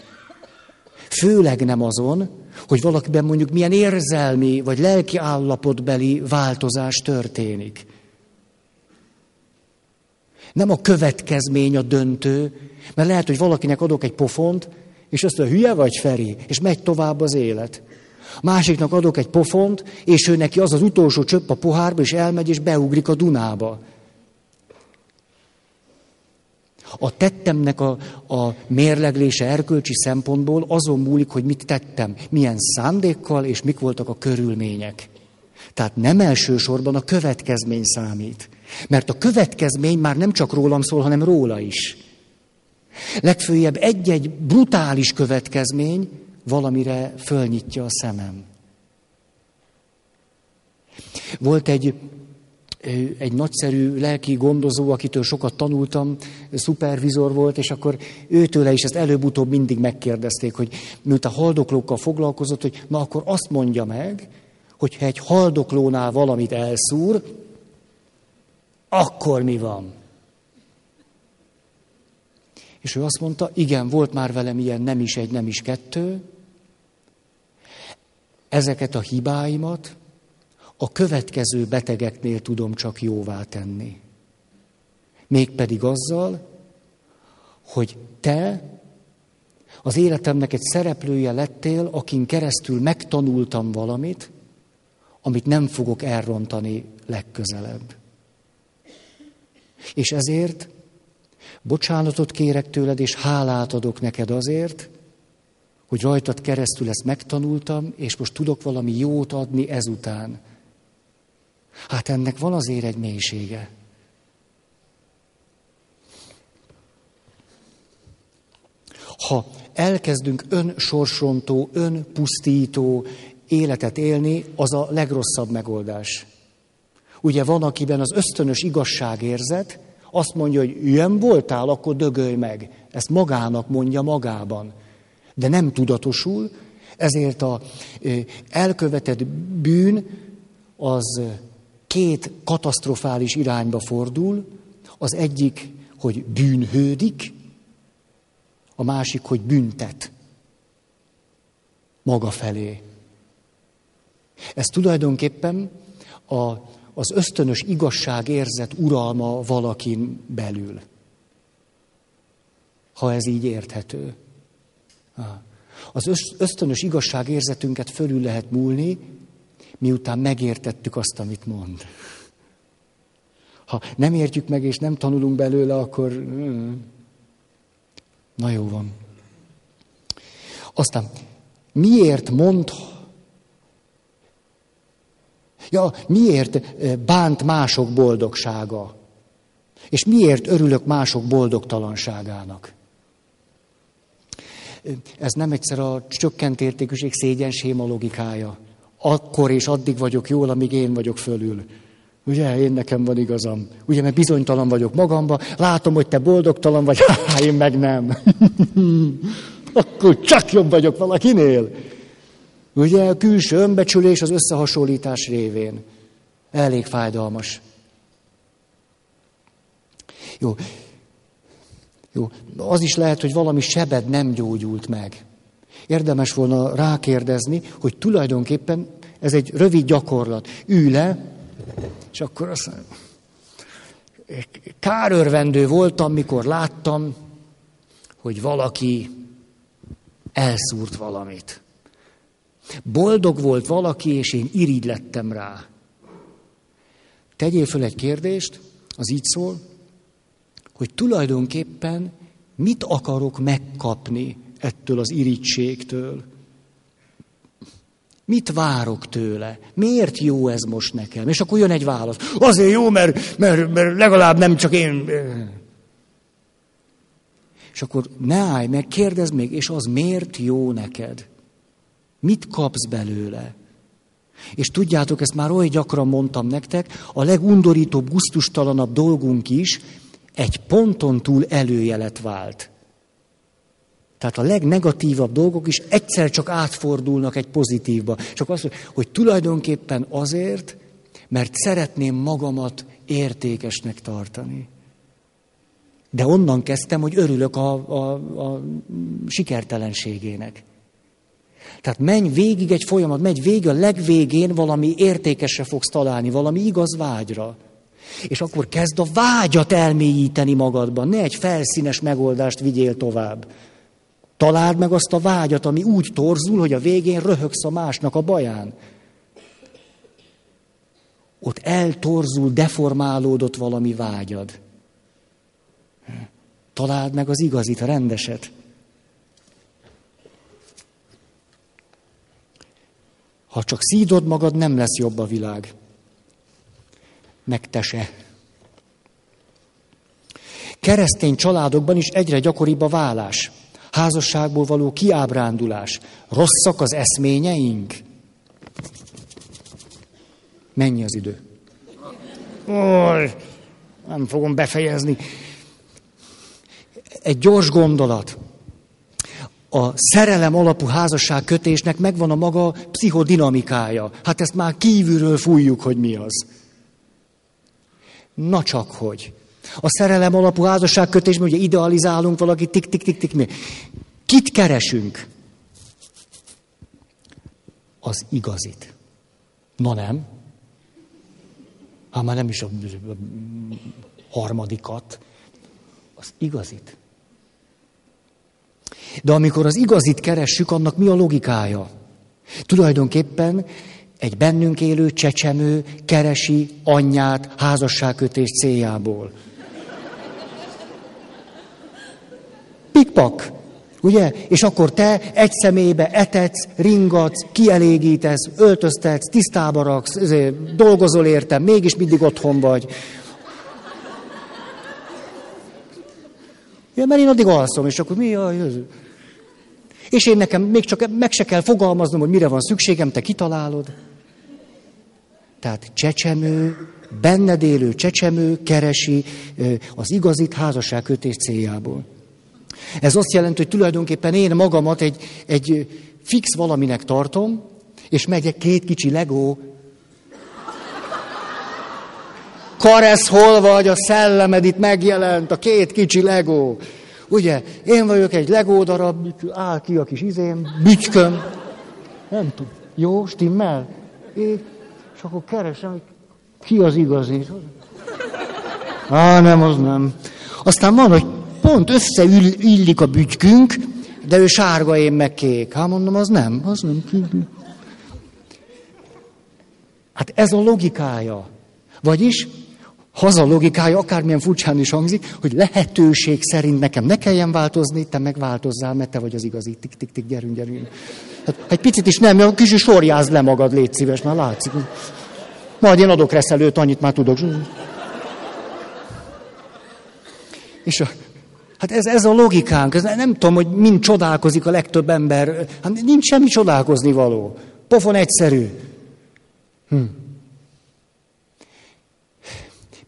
Főleg nem azon, hogy valakiben mondjuk milyen érzelmi vagy lelki állapotbeli változás történik. Nem a következmény a döntő, mert lehet, hogy valakinek adok egy pofont, És azt a hülye vagy, Feri? És megy tovább az élet. Másiknak adok egy pofont, és ő neki az az utolsó csöpp a pohárba, és elmegy, és beugrik a Dunába. A tettemnek a, a mérleglése erkölcsi szempontból azon múlik, hogy mit tettem, milyen szándékkal, és mik voltak a körülmények. Tehát nem elsősorban a következmény számít. Mert a következmény már nem csak rólam szól, hanem róla is. Legfőjebb egy-egy brutális következmény valamire fölnyitja a szemem. Volt egy, egy nagyszerű lelki gondozó, akitől sokat tanultam, szupervizor volt, és akkor őtőle is ezt előbb-utóbb mindig megkérdezték, hogy miután haldoklókkal foglalkozott, hogy na akkor azt mondja meg, hogyha egy haldoklónál valamit elszúr, akkor mi van? És ő azt mondta, igen, volt már velem ilyen nem is egy, nem is kettő. Ezeket a hibáimat a következő betegeknél tudom csak jóvá tenni. Mégpedig azzal, hogy te az életemnek egy szereplője lettél, akin keresztül megtanultam valamit, amit nem fogok elrontani legközelebb. És ezért bocsánatot kérek tőled, és hálát adok neked azért, hogy rajtad keresztül ezt megtanultam, és most tudok valami jót adni ezután. Hát ennek van azért egy mélysége. Ha elkezdünk önsorsrontó, önpusztító életet élni, az a legrosszabb megoldás. Ugye van, akiben az ösztönös igazságérzet azt mondja, hogy ilyen voltál, akkor dögölj meg. Ezt magának mondja magában. De nem tudatosul, ezért a elkövetett bűn az két katasztrofális irányba fordul. Az egyik, hogy bűnhődik, a másik, hogy büntet maga felé. Ez tulajdonképpen a, az ösztönös igazságérzet uralma valakin belül. Ha ez így érthető. Az ösztönös igazságérzetünket fölül lehet múlni, miután megértettük azt, amit mond. Ha nem értjük meg és nem tanulunk belőle, akkor hmm, na jó van. Aztán miért mond Ja, miért bánt mások boldogsága? És miért örülök mások boldogtalanságának? Ez nem egyszer a csökkent értékűség szégyenséma logikája. Akkor és addig vagyok jól, amíg én vagyok fölül. Ugye, én nekem van igazam. Ugye, mert bizonytalan vagyok magamba, látom, hogy te boldogtalan vagy, [laughs] én meg nem. [laughs] Akkor csak jobb vagyok valakinél. Ugye a külső önbecsülés az összehasonlítás révén. Elég fájdalmas. Jó. Jó. Az is lehet, hogy valami sebed nem gyógyult meg. Érdemes volna rákérdezni, hogy tulajdonképpen ez egy rövid gyakorlat. Ülj le, és akkor azt kárörvendő voltam, mikor láttam, hogy valaki elszúrt valamit. Boldog volt valaki, és én irigy lettem rá. Tegyél föl egy kérdést, az így szól, hogy tulajdonképpen mit akarok megkapni ettől az irítségtől. Mit várok tőle? Miért jó ez most nekem? És akkor jön egy válasz. Azért jó, mert, mert, mert legalább nem csak én. És akkor ne állj meg, kérdezd még, és az miért jó neked? Mit kapsz belőle? És tudjátok, ezt már oly gyakran mondtam nektek, a legundorítóbb, guztustalanabb dolgunk is egy ponton túl előjelet vált. Tehát a legnegatívabb dolgok is egyszer csak átfordulnak egy pozitívba. Csak azt, hogy tulajdonképpen azért, mert szeretném magamat értékesnek tartani. De onnan kezdtem, hogy örülök a, a, a sikertelenségének. Tehát menj végig egy folyamat, megy végig, a legvégén valami értékesre fogsz találni, valami igaz vágyra. És akkor kezd a vágyat elmélyíteni magadban, ne egy felszínes megoldást vigyél tovább. Találd meg azt a vágyat, ami úgy torzul, hogy a végén röhögsz a másnak a baján. Ott eltorzul, deformálódott valami vágyad. Találd meg az igazit, a rendeset. Ha csak szídod magad, nem lesz jobb a világ. Meg te se. Keresztény családokban is egyre gyakoribb a vállás, házasságból való kiábrándulás. Rosszak az eszményeink? Mennyi az idő? Oly, nem fogom befejezni. Egy gyors gondolat. A szerelem alapú házasság kötésnek megvan a maga pszichodinamikája. Hát ezt már kívülről fújjuk, hogy mi az. Na csak hogy. A szerelem alapú házasságkötésben ugye idealizálunk valakit, tik, tik, tik, tik, mi. Kit keresünk? Az igazit. Na nem? Hát már nem is a harmadikat. Az igazit. De amikor az igazit keressük, annak mi a logikája? Tulajdonképpen egy bennünk élő csecsemő keresi anyját házasságkötés céljából. Pikpak. Ugye? És akkor te egy személybe etetsz, ringatsz, kielégítesz, öltöztetsz, tisztába raksz, dolgozol értem, mégis mindig otthon vagy. Ja, mert én addig alszom, és akkor mi a... És én nekem még csak meg se kell fogalmaznom, hogy mire van szükségem, te kitalálod. Tehát csecsemő, benned élő csecsemő keresi az igazit házasságkötés céljából. Ez azt jelenti, hogy tulajdonképpen én magamat egy, egy fix valaminek tartom, és megyek két kicsi legó. Karesz, hol vagy, a szellemed itt megjelent, a két kicsi legó. Ugye, én vagyok egy legó darab, áll ki a kis izém, bütyköm. Nem tudom. Jó, stimmel? É, és akkor keresem, hogy ki az igazi. Á, nem, az nem. Aztán van, hogy pont összeillik a bütykünk, de ő sárga, én meg kék. Hát mondom, az nem, az nem. Hát ez a logikája. Vagyis, haza logikája, akármilyen furcsán is hangzik, hogy lehetőség szerint nekem ne kelljen változni, te megváltozzál, mert te vagy az igazi. Tik, tik, tik, gyerünk, gyerünk. Hát, egy picit is nem, a kicsit sorjázd le magad, légy szíves, már látszik. Majd én adok reszelőt, annyit már tudok. És a, Hát ez, ez a logikánk, ez nem tudom, hogy mind csodálkozik a legtöbb ember. Hát nincs semmi csodálkozni való. Pofon egyszerű. Hm.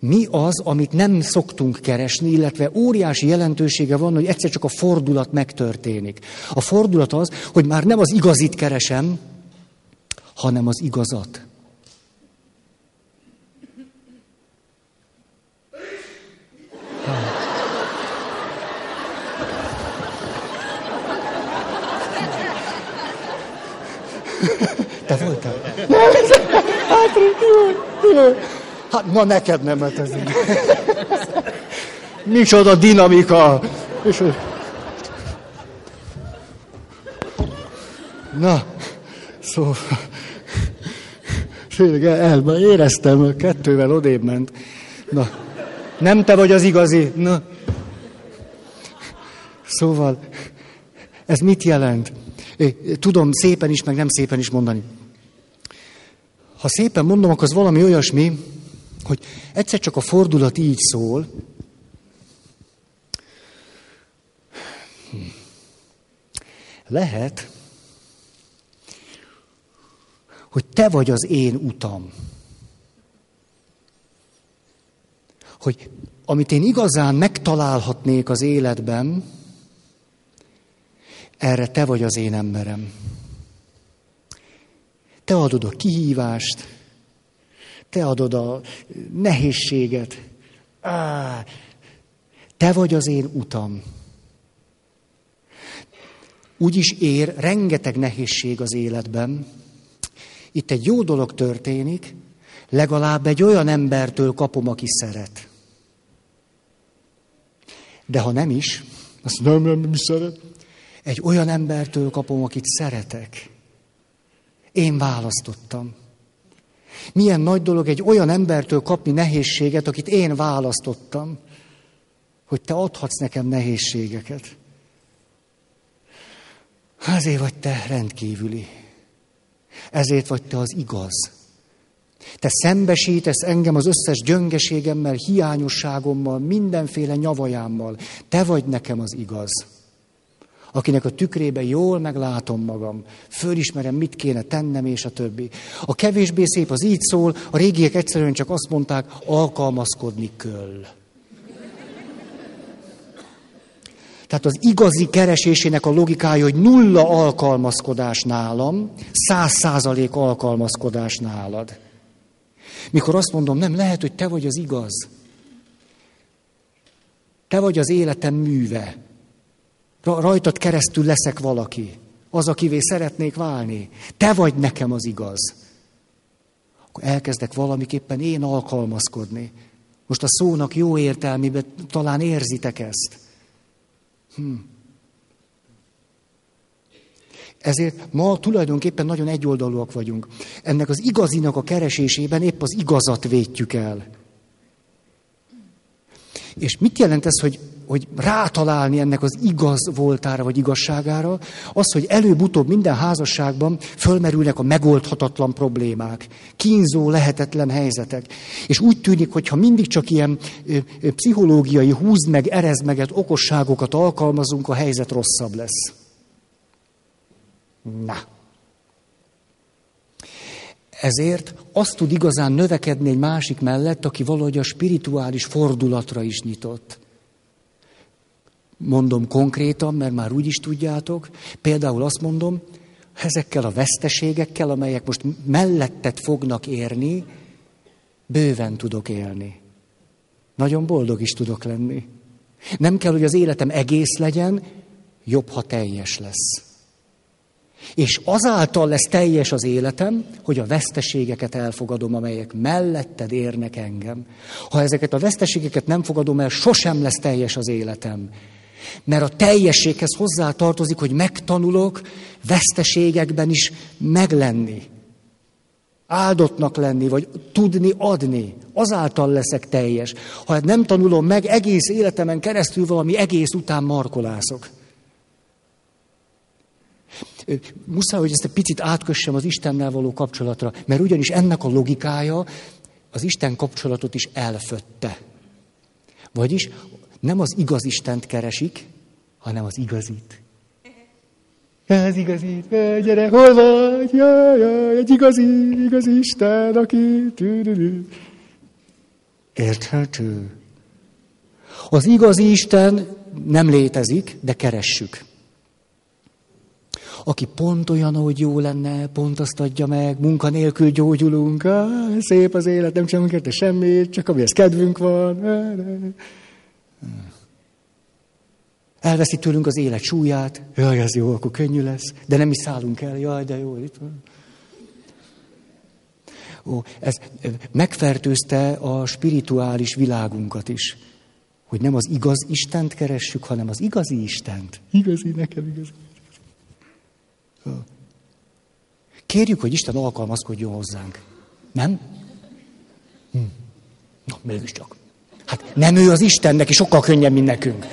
Mi az, amit nem szoktunk keresni, illetve óriási jelentősége van, hogy egyszer csak a fordulat megtörténik. A fordulat az, hogy már nem az igazit keresem, hanem az igazat. Te voltál? Hát, jó, jó. Hát, na neked nem, így. Micsoda dinamika. És, na, szóval... Tényleg el, el, éreztem, kettővel odébb ment. Na, nem te vagy az igazi. Na. Szóval, ez mit jelent? Tudom szépen is, meg nem szépen is mondani. Ha szépen mondom, akkor az valami olyasmi, hogy egyszer csak a fordulat így szól, lehet, hogy te vagy az én utam. Hogy amit én igazán megtalálhatnék az életben, erre te vagy az én emberem. Te adod a kihívást, te adod a nehézséget. Á, te vagy az én utam. Úgy is ér rengeteg nehézség az életben. Itt egy jó dolog történik, legalább egy olyan embertől kapom, aki szeret. De ha nem is, azt nem, nem, nem szeret, Egy olyan embertől kapom, akit szeretek. Én választottam. Milyen nagy dolog egy olyan embertől kapni nehézséget, akit én választottam, hogy te adhatsz nekem nehézségeket. Ezért vagy te rendkívüli. Ezért vagy te az igaz. Te szembesítesz engem az összes gyöngeségemmel, hiányosságommal, mindenféle nyavajámmal. Te vagy nekem az igaz. Akinek a tükrében jól meglátom magam, fölismerem, mit kéne tennem, és a többi. A kevésbé szép az így szól, a régiek egyszerűen csak azt mondták, alkalmazkodni kell. Tehát az igazi keresésének a logikája, hogy nulla alkalmazkodás nálam, száz százalék alkalmazkodás nálad. Mikor azt mondom, nem, lehet, hogy te vagy az igaz. Te vagy az életem műve. Rajtad keresztül leszek valaki. Az, akivé szeretnék válni. Te vagy nekem az igaz. Akkor elkezdek valamiképpen én alkalmazkodni. Most a szónak jó értelmében talán érzitek ezt. Hm. Ezért ma tulajdonképpen nagyon egyoldalúak vagyunk. Ennek az igazinak a keresésében épp az igazat vétjük el. És mit jelent ez, hogy, hogy rátalálni ennek az igaz voltára vagy igazságára? Az, hogy előbb-utóbb minden házasságban fölmerülnek a megoldhatatlan problémák, kínzó, lehetetlen helyzetek. És úgy tűnik, hogy ha mindig csak ilyen ö, ö, pszichológiai húz meg, erez meget okosságokat alkalmazunk, a helyzet rosszabb lesz. Na. Ezért azt tud igazán növekedni egy másik mellett, aki valahogy a spirituális fordulatra is nyitott. Mondom konkrétan, mert már úgy is tudjátok. Például azt mondom, ezekkel a veszteségekkel, amelyek most mellettet fognak érni, bőven tudok élni. Nagyon boldog is tudok lenni. Nem kell, hogy az életem egész legyen, jobb, ha teljes lesz. És azáltal lesz teljes az életem, hogy a veszteségeket elfogadom, amelyek melletted érnek engem. Ha ezeket a veszteségeket nem fogadom el, sosem lesz teljes az életem. Mert a teljességhez hozzá tartozik, hogy megtanulok veszteségekben is meglenni. Áldottnak lenni, vagy tudni adni. Azáltal leszek teljes. Ha nem tanulom meg, egész életemen keresztül valami egész után markolászok. Muszáj, hogy ezt egy picit átkössem az Istennel való kapcsolatra, mert ugyanis ennek a logikája az Isten kapcsolatot is elfötte. Vagyis nem az igaz Istent keresik, hanem az igazit. Ez igazit, gyere, hol vagy? Jaj, jaj, egy igazi, igazi Isten, aki... Érthető. Az igazi Isten nem létezik, de keressük aki pont olyan, ahogy jó lenne, pont azt adja meg, munkanélkül gyógyulunk, ah, szép az élet, nem csinálunk érte semmit, csak amihez kedvünk van. Elveszi tőlünk az élet súlyát, jaj, ez jó, akkor könnyű lesz, de nem is szállunk el, jaj, de jó, itt van. Ó, ez megfertőzte a spirituális világunkat is. Hogy nem az igaz Istent keressük, hanem az igazi Istent. Igazi, nekem igazi. Kérjük, hogy Isten alkalmazkodjon hozzánk. Nem? Hm. Na, mégiscsak. Hát nem ő az Isten, neki sokkal könnyebb, mint nekünk.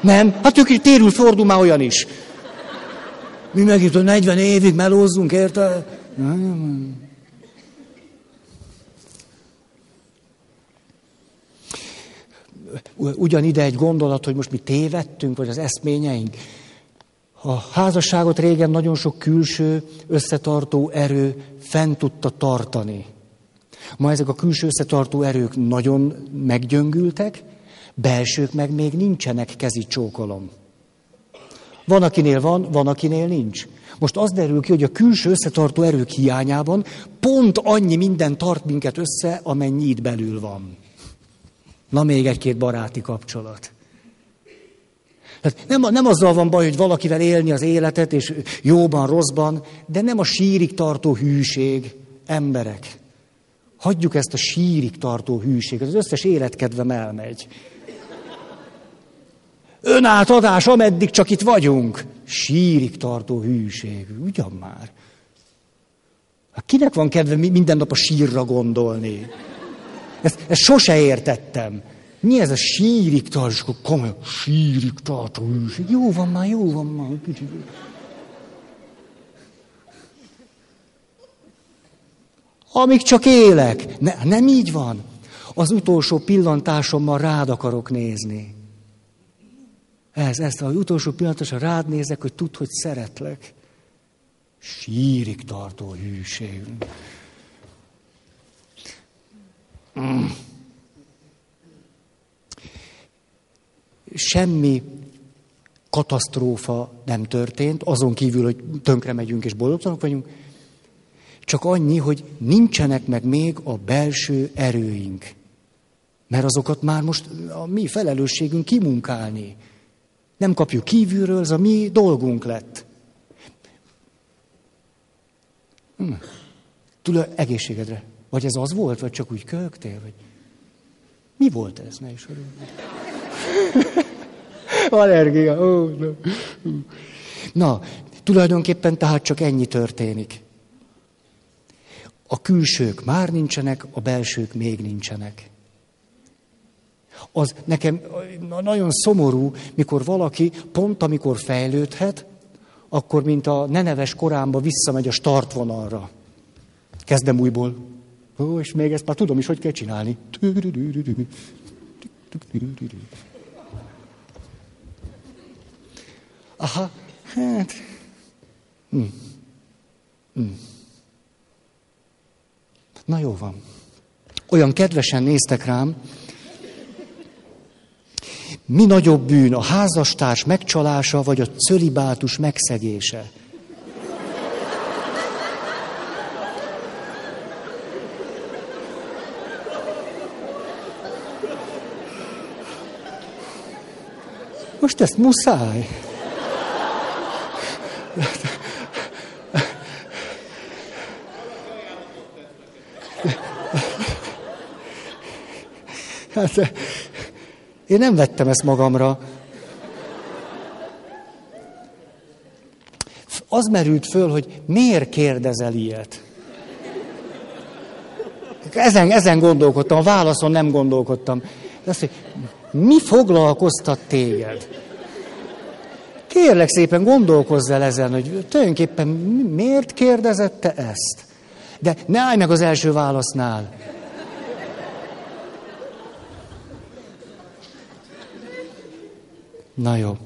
Nem? Hát ők térül, fordul már olyan is. Mi meg itt 40 évig melózzunk, érte? Ugyanide egy gondolat, hogy most mi tévedtünk, vagy az eszményeink. A házasságot régen nagyon sok külső összetartó erő fent tudta tartani. Ma ezek a külső összetartó erők nagyon meggyöngültek, belsők meg még nincsenek kezi csókolom. Van, akinél van, van, akinél nincs. Most az derül ki, hogy a külső összetartó erők hiányában pont annyi minden tart minket össze, amennyi itt belül van. Na még egy-két baráti kapcsolat. Tehát nem, nem azzal van baj, hogy valakivel élni az életet, és jóban, rosszban, de nem a sírig tartó hűség, emberek. Hagyjuk ezt a sírig tartó hűséget, az összes életkedvem elmegy. Önátadás, ameddig csak itt vagyunk. Sírig tartó hűség. Ugyan már. Hát kinek van kedve minden nap a sírra gondolni? Ezt, ezt sose értettem. Mi ez a sírig tartó, komolyan, sírig tartó hűség. Jó van már, jó van már. Amíg csak élek. Ne, nem így van. Az utolsó pillantásommal rád akarok nézni. Ez, ezt az utolsó pillanatosra rád nézek, hogy tudd, hogy szeretlek. Sírig tartó hűség. Mm. Semmi katasztrófa nem történt, azon kívül, hogy tönkre megyünk és boldogtalanok vagyunk, csak annyi, hogy nincsenek meg még a belső erőink. Mert azokat már most a mi felelősségünk kimunkálni. Nem kapjuk kívülről, ez a mi dolgunk lett. Hm. Tula, egészségedre. Vagy ez az volt, vagy csak úgy köhögtél? Vagy... Mi volt ez? Ne is [laughs] Allergia. Oh, no. Na, tulajdonképpen tehát csak ennyi történik. A külsők már nincsenek, a belsők még nincsenek. Az nekem nagyon szomorú, mikor valaki pont amikor fejlődhet, akkor mint a neneves korámba visszamegy a startvonalra. Kezdem újból. Ó, és még ezt már tudom is, hogy kell csinálni. Aha, hát... Hm. Hm. Na jó van. Olyan kedvesen néztek rám, mi nagyobb bűn, a házastárs megcsalása, vagy a cölibátus megszegése? Most ezt muszáj. Hát, én nem vettem ezt magamra. Az merült föl, hogy miért kérdezel ilyet. Ezen, ezen gondolkodtam, a válaszon nem gondolkodtam. De azt, hogy mi foglalkoztat téged? Kérlek szépen gondolkozz el ezen, hogy tulajdonképpen miért kérdezett te ezt? De ne állj meg az első válasznál. Na jó.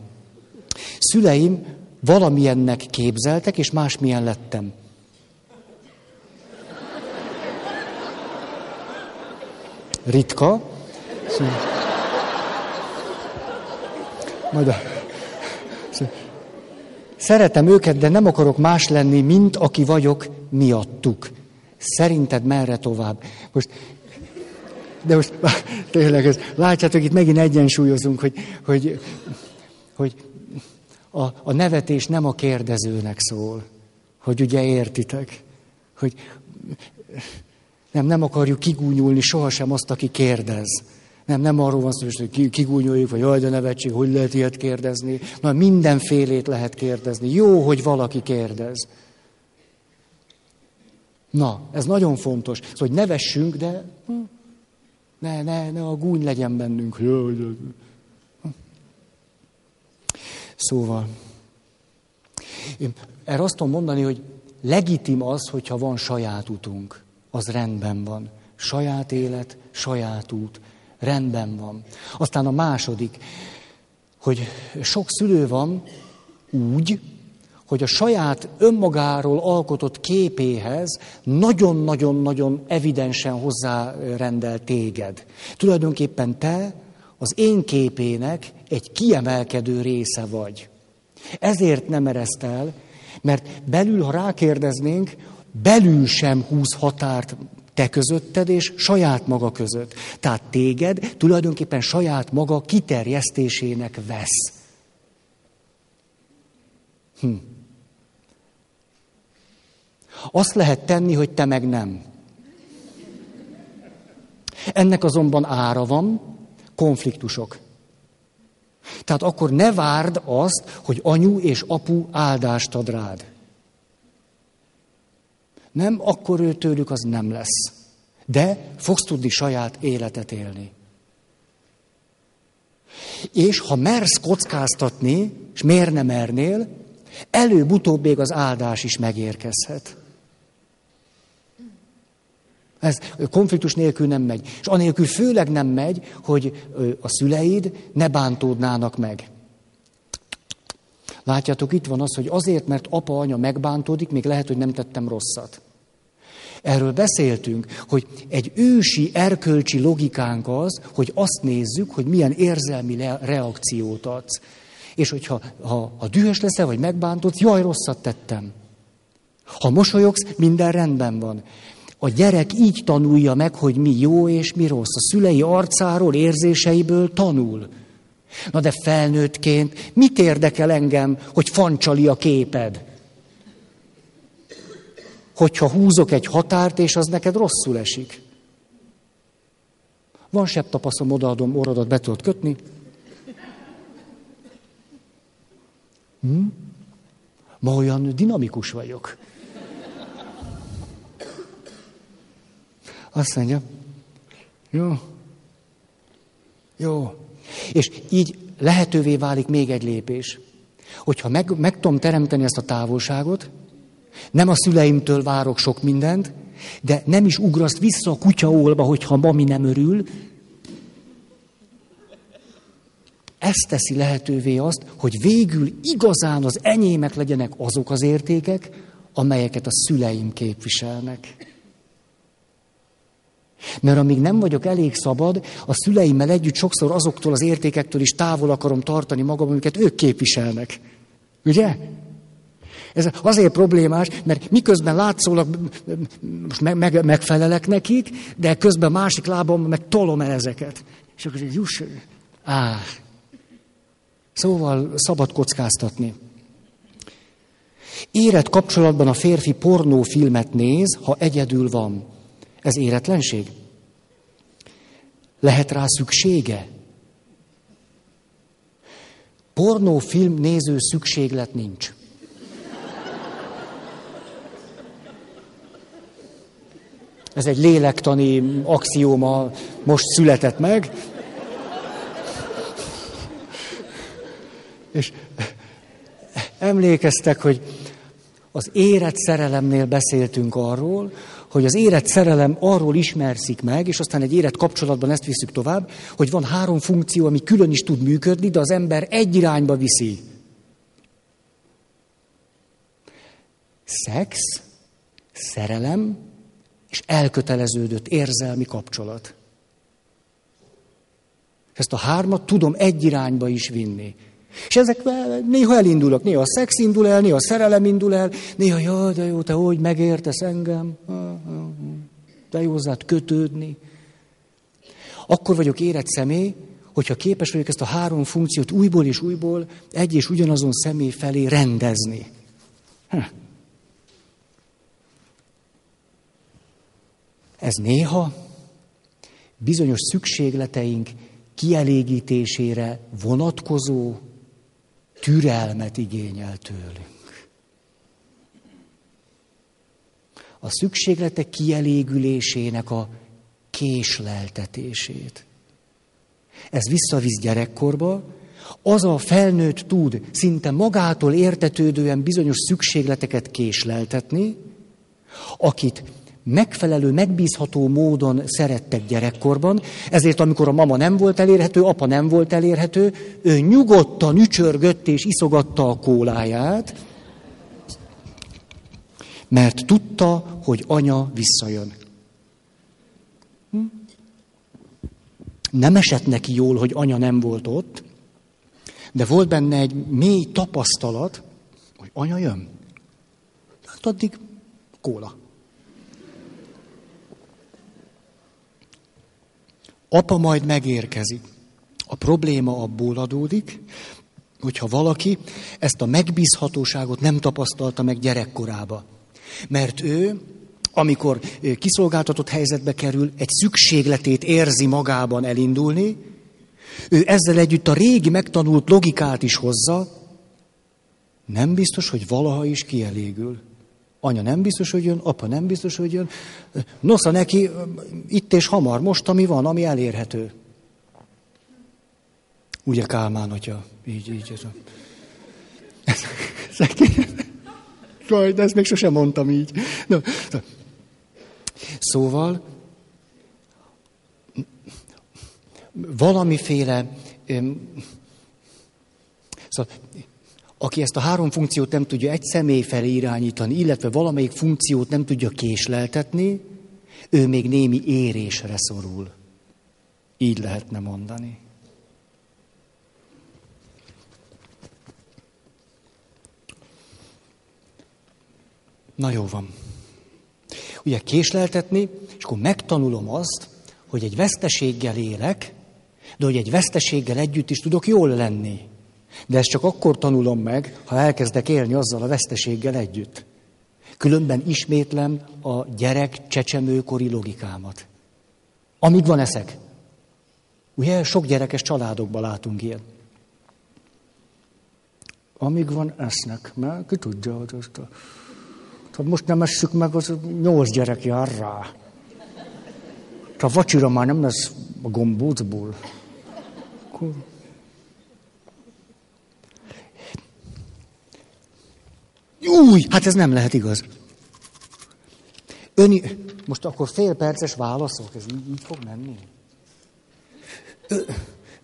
Szüleim valamilyennek képzeltek, és másmilyen lettem. Ritka. Majd a... Szeretem őket, de nem akarok más lenni, mint aki vagyok miattuk. Szerinted merre tovább? Most de most [laughs] tényleg, ez, látjátok, itt megint egyensúlyozunk, hogy, hogy, hogy a, a nevetés nem a kérdezőnek szól, hogy ugye értitek, hogy nem, nem akarjuk kigúnyulni sohasem azt, aki kérdez. Nem, nem arról van szó, hogy kigúnyoljuk, vagy jaj, de nevetség, hogy lehet ilyet kérdezni. Na, mindenfélét lehet kérdezni. Jó, hogy valaki kérdez. Na, ez nagyon fontos. Szóval, hogy nevessünk, de hm, ne, ne, ne a gúny legyen bennünk. Szóval, én erre azt tudom mondani, hogy legitim az, hogyha van saját utunk. Az rendben van. Saját élet, saját út. Rendben van. Aztán a második, hogy sok szülő van úgy, hogy a saját önmagáról alkotott képéhez nagyon-nagyon-nagyon evidensen hozzárendel téged. Tulajdonképpen te az én képének egy kiemelkedő része vagy. Ezért nem ereszt el, mert belül, ha rákérdeznénk, belül sem húz határt te közötted és saját maga között. Tehát téged tulajdonképpen saját maga kiterjesztésének vesz. Hm. Azt lehet tenni, hogy te meg nem. Ennek azonban ára van, konfliktusok. Tehát akkor ne várd azt, hogy anyu és apu áldást ad rád. Nem, akkor ő tőlük az nem lesz. De fogsz tudni saját életet élni. És ha mersz kockáztatni, és miért nem mernél, előbb-utóbb még az áldás is megérkezhet. Ez konfliktus nélkül nem megy. És anélkül főleg nem megy, hogy a szüleid ne bántódnának meg. Látjátok, itt van az, hogy azért, mert apa, anya megbántódik, még lehet, hogy nem tettem rosszat. Erről beszéltünk, hogy egy ősi erkölcsi logikánk az, hogy azt nézzük, hogy milyen érzelmi reakciót adsz. És hogyha ha, ha dühös leszel, vagy megbántod, jaj, rosszat tettem. Ha mosolyogsz, minden rendben van. A gyerek így tanulja meg, hogy mi jó és mi rossz. A szülei arcáról, érzéseiből tanul. Na de felnőttként mit érdekel engem, hogy fancsali a képed? Hogyha húzok egy határt, és az neked rosszul esik. Van sebb tapaszom, odaadom, orrodat be tudod kötni. Hm? Ma olyan dinamikus vagyok. Azt mondja, jó, jó. És így lehetővé válik még egy lépés. Hogyha meg, meg tudom teremteni ezt a távolságot, nem a szüleimtől várok sok mindent, de nem is ugraszt vissza a kutyaolba, hogyha mami nem örül. Ez teszi lehetővé azt, hogy végül igazán az enyémek legyenek azok az értékek, amelyeket a szüleim képviselnek. Mert amíg nem vagyok elég szabad, a szüleimmel együtt sokszor azoktól az értékektől is távol akarom tartani magam, amiket ők képviselnek. Ugye? Ez azért problémás, mert miközben látszólag most meg, meg, megfelelek nekik, de közben másik lábam meg tolom el ezeket. És akkor juss, á. Szóval szabad kockáztatni. Érett kapcsolatban a férfi pornófilmet néz, ha egyedül van. Ez éretlenség? Lehet rá szüksége? Pornófilm néző szükséglet nincs. Ez egy lélektani axióma, most született meg. És emlékeztek, hogy az érett szerelemnél beszéltünk arról, hogy az érett szerelem arról ismerszik meg, és aztán egy érett kapcsolatban ezt visszük tovább, hogy van három funkció, ami külön is tud működni, de az ember egy irányba viszi. Szex, szerelem és elköteleződött érzelmi kapcsolat. Ezt a hármat tudom egy irányba is vinni. És ezek néha elindulok, néha a szex indul el, néha a szerelem indul el, néha, jaj, de jó, te hogy megértesz engem, de jó hozzád kötődni. Akkor vagyok érett személy, hogyha képes vagyok ezt a három funkciót újból és újból egy és ugyanazon személy felé rendezni. Ez néha bizonyos szükségleteink kielégítésére vonatkozó türelmet igényel tőlünk. A szükséglete kielégülésének a késleltetését. Ez visszavisz gyerekkorba, az a felnőtt tud szinte magától értetődően bizonyos szükségleteket késleltetni, akit megfelelő, megbízható módon szerettek gyerekkorban, ezért amikor a mama nem volt elérhető, apa nem volt elérhető, ő nyugodtan ücsörgött és iszogatta a kóláját, mert tudta, hogy anya visszajön. Hm? Nem esett neki jól, hogy anya nem volt ott, de volt benne egy mély tapasztalat, hogy anya jön. Hát addig kóla. Apa majd megérkezik. A probléma abból adódik, hogyha valaki ezt a megbízhatóságot nem tapasztalta meg gyerekkorába. Mert ő, amikor kiszolgáltatott helyzetbe kerül, egy szükségletét érzi magában elindulni, Ő ezzel együtt a régi megtanult logikát is hozza, nem biztos, hogy valaha is kielégül. Anya nem biztos, hogy jön, apa nem biztos, hogy jön. Nosza neki itt és hamar, most, ami van, ami elérhető. Ugye Kálmán, hogyha így, így. Ez a... [laughs] Jaj, de ezt még sosem mondtam így. No. Szóval valamiféle szóval, aki ezt a három funkciót nem tudja egy személy felé irányítani, illetve valamelyik funkciót nem tudja késleltetni, ő még némi érésre szorul. Így lehetne mondani. Na jó van. Ugye késleltetni, és akkor megtanulom azt, hogy egy veszteséggel élek, de hogy egy veszteséggel együtt is tudok jól lenni. De ezt csak akkor tanulom meg, ha elkezdek élni azzal a veszteséggel együtt. Különben ismétlem a gyerek csecsemőkori logikámat. Amíg van eszek. Ugye sok gyerekes családokban látunk ilyen. Amíg van esznek, mert ki tudja, hogy azt a... Tehát most nem esszük meg, az nyolc gyerek jár rá. A vacsira már nem lesz a gombócból. Akkor... Új, hát ez nem lehet igaz. Ön, most akkor fél perces válaszok, ez így, így fog menni. Ö,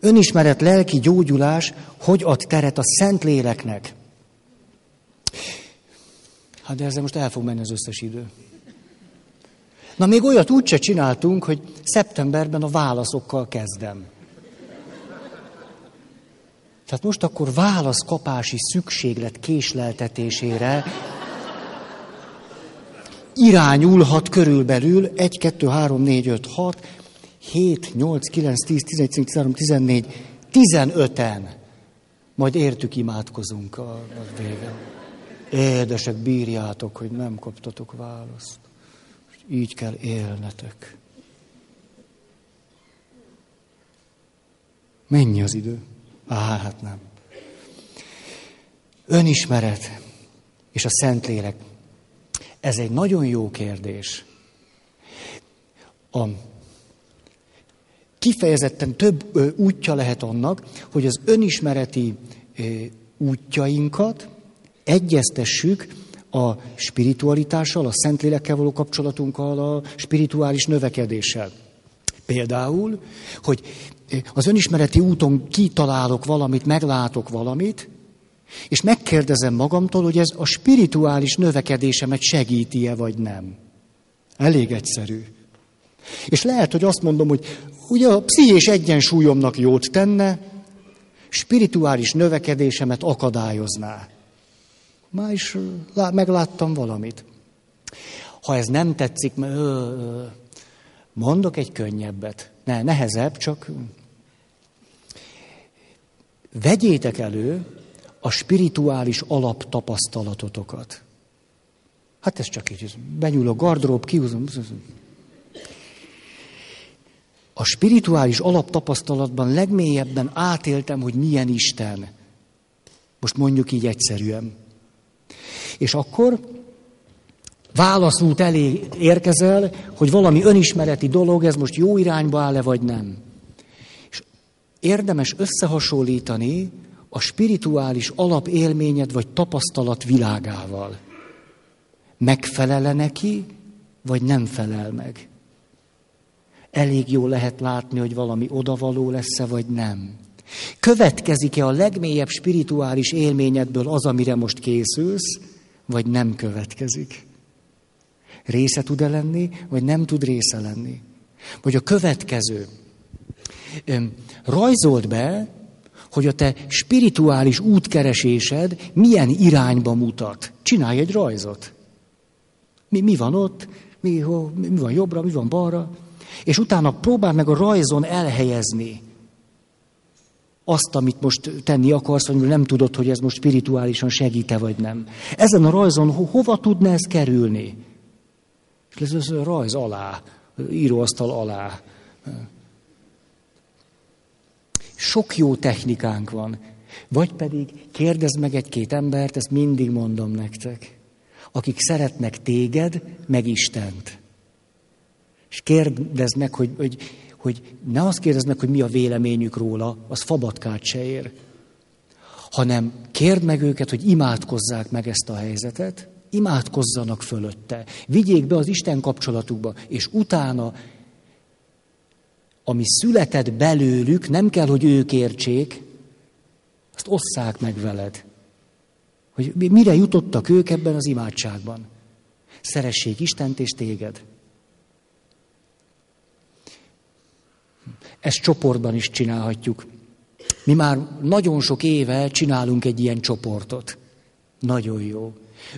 önismeret, lelki gyógyulás, hogy ad teret a szent léleknek? Hát de ezzel most el fog menni az összes idő. Na még olyat úgyse csináltunk, hogy szeptemberben a válaszokkal kezdem. Tehát most akkor válaszkapási szükséglet késleltetésére irányulhat körülbelül 1, 2, 3, 4, 5, 6, 7, 8, 9, 10, 11, 13, 14, 15-en. Majd értük imádkozunk a, a vége. Édesek, bírjátok, hogy nem kaptatok választ. Így kell élnetek. Mennyi az idő? Á, hát nem. Önismeret és a Szentlélek. Ez egy nagyon jó kérdés. A kifejezetten több útja lehet annak, hogy az önismereti útjainkat egyeztessük a spiritualitással, a Szentlélekkel való kapcsolatunkkal, a spirituális növekedéssel. Például, hogy az önismereti úton kitalálok valamit, meglátok valamit, és megkérdezem magamtól, hogy ez a spirituális növekedésemet segíti-e, vagy nem. Elég egyszerű. És lehet, hogy azt mondom, hogy ugye a pszichés egyensúlyomnak jót tenne, spirituális növekedésemet akadályozná. Már is megláttam valamit. Ha ez nem tetszik, mondok egy könnyebbet. Ne, nehezebb, csak vegyétek elő a spirituális alaptapasztalatotokat. Hát ez csak így, benyúl a gardrób, kihúzom. A spirituális alaptapasztalatban legmélyebben átéltem, hogy milyen Isten. Most mondjuk így egyszerűen. És akkor válaszút elé érkezel, hogy valami önismereti dolog, ez most jó irányba áll-e, vagy nem. És érdemes összehasonlítani a spirituális alapélményed vagy tapasztalat világával. Megfelele neki, vagy nem felel meg? Elég jó lehet látni, hogy valami odavaló lesz-e, vagy nem. Következik-e a legmélyebb spirituális élményedből az, amire most készülsz, vagy nem következik? Része tud-e lenni, vagy nem tud része lenni? Vagy a következő. Rajzold be, hogy a te spirituális útkeresésed milyen irányba mutat. Csinálj egy rajzot. Mi, mi van ott, mi, ho, mi van jobbra, mi van balra, és utána próbál meg a rajzon elhelyezni azt, amit most tenni akarsz, vagy nem tudod, hogy ez most spirituálisan segíte, vagy nem. Ezen a rajzon ho- hova tudna ez kerülni? És ez az rajz alá, íróasztal alá. Sok jó technikánk van. Vagy pedig kérdezd meg egy-két embert, ezt mindig mondom nektek, akik szeretnek téged, meg Istent. És kérdezd meg, hogy, hogy, hogy ne azt kérdezd meg, hogy mi a véleményük róla, az fabatkát se ér, hanem kérd meg őket, hogy imádkozzák meg ezt a helyzetet, imádkozzanak fölötte, vigyék be az Isten kapcsolatukba, és utána, ami született belőlük, nem kell, hogy ők értsék, azt osszák meg veled. Hogy mire jutottak ők ebben az imádságban. Szeressék Istent és téged. Ezt csoportban is csinálhatjuk. Mi már nagyon sok éve csinálunk egy ilyen csoportot. Nagyon jó.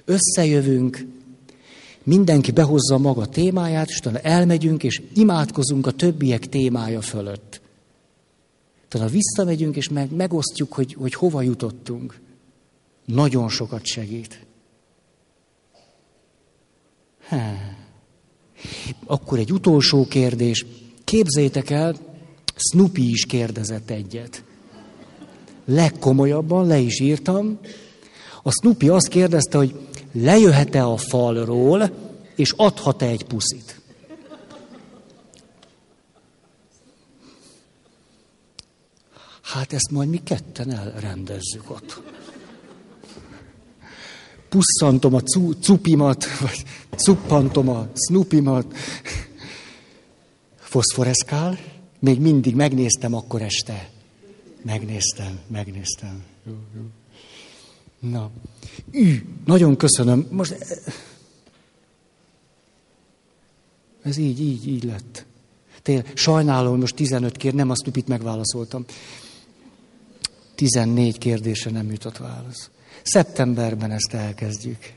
Összejövünk, mindenki behozza maga témáját, és utána elmegyünk, és imádkozunk a többiek témája fölött. Tehát visszamegyünk, és meg, megosztjuk, hogy, hogy hova jutottunk. Nagyon sokat segít. Há. Akkor egy utolsó kérdés. Képzétek el, Snoopy is kérdezett egyet. Legkomolyabban le is írtam. A Snoopy azt kérdezte, hogy lejöhet-e a falról, és adhat-e egy puszit. Hát ezt majd mi ketten elrendezzük ott. Pusszantom a cu- cupimat, vagy cuppantom a snoopimat. Foszforeszkál. Még mindig megnéztem akkor este. Megnéztem, megnéztem. Jó, jó. Na, ű, nagyon köszönöm. Most ez így, így, így lett. Tényleg, sajnálom, most 15 kér, nem azt itt megválaszoltam. 14 kérdésre nem jutott válasz. Szeptemberben ezt elkezdjük.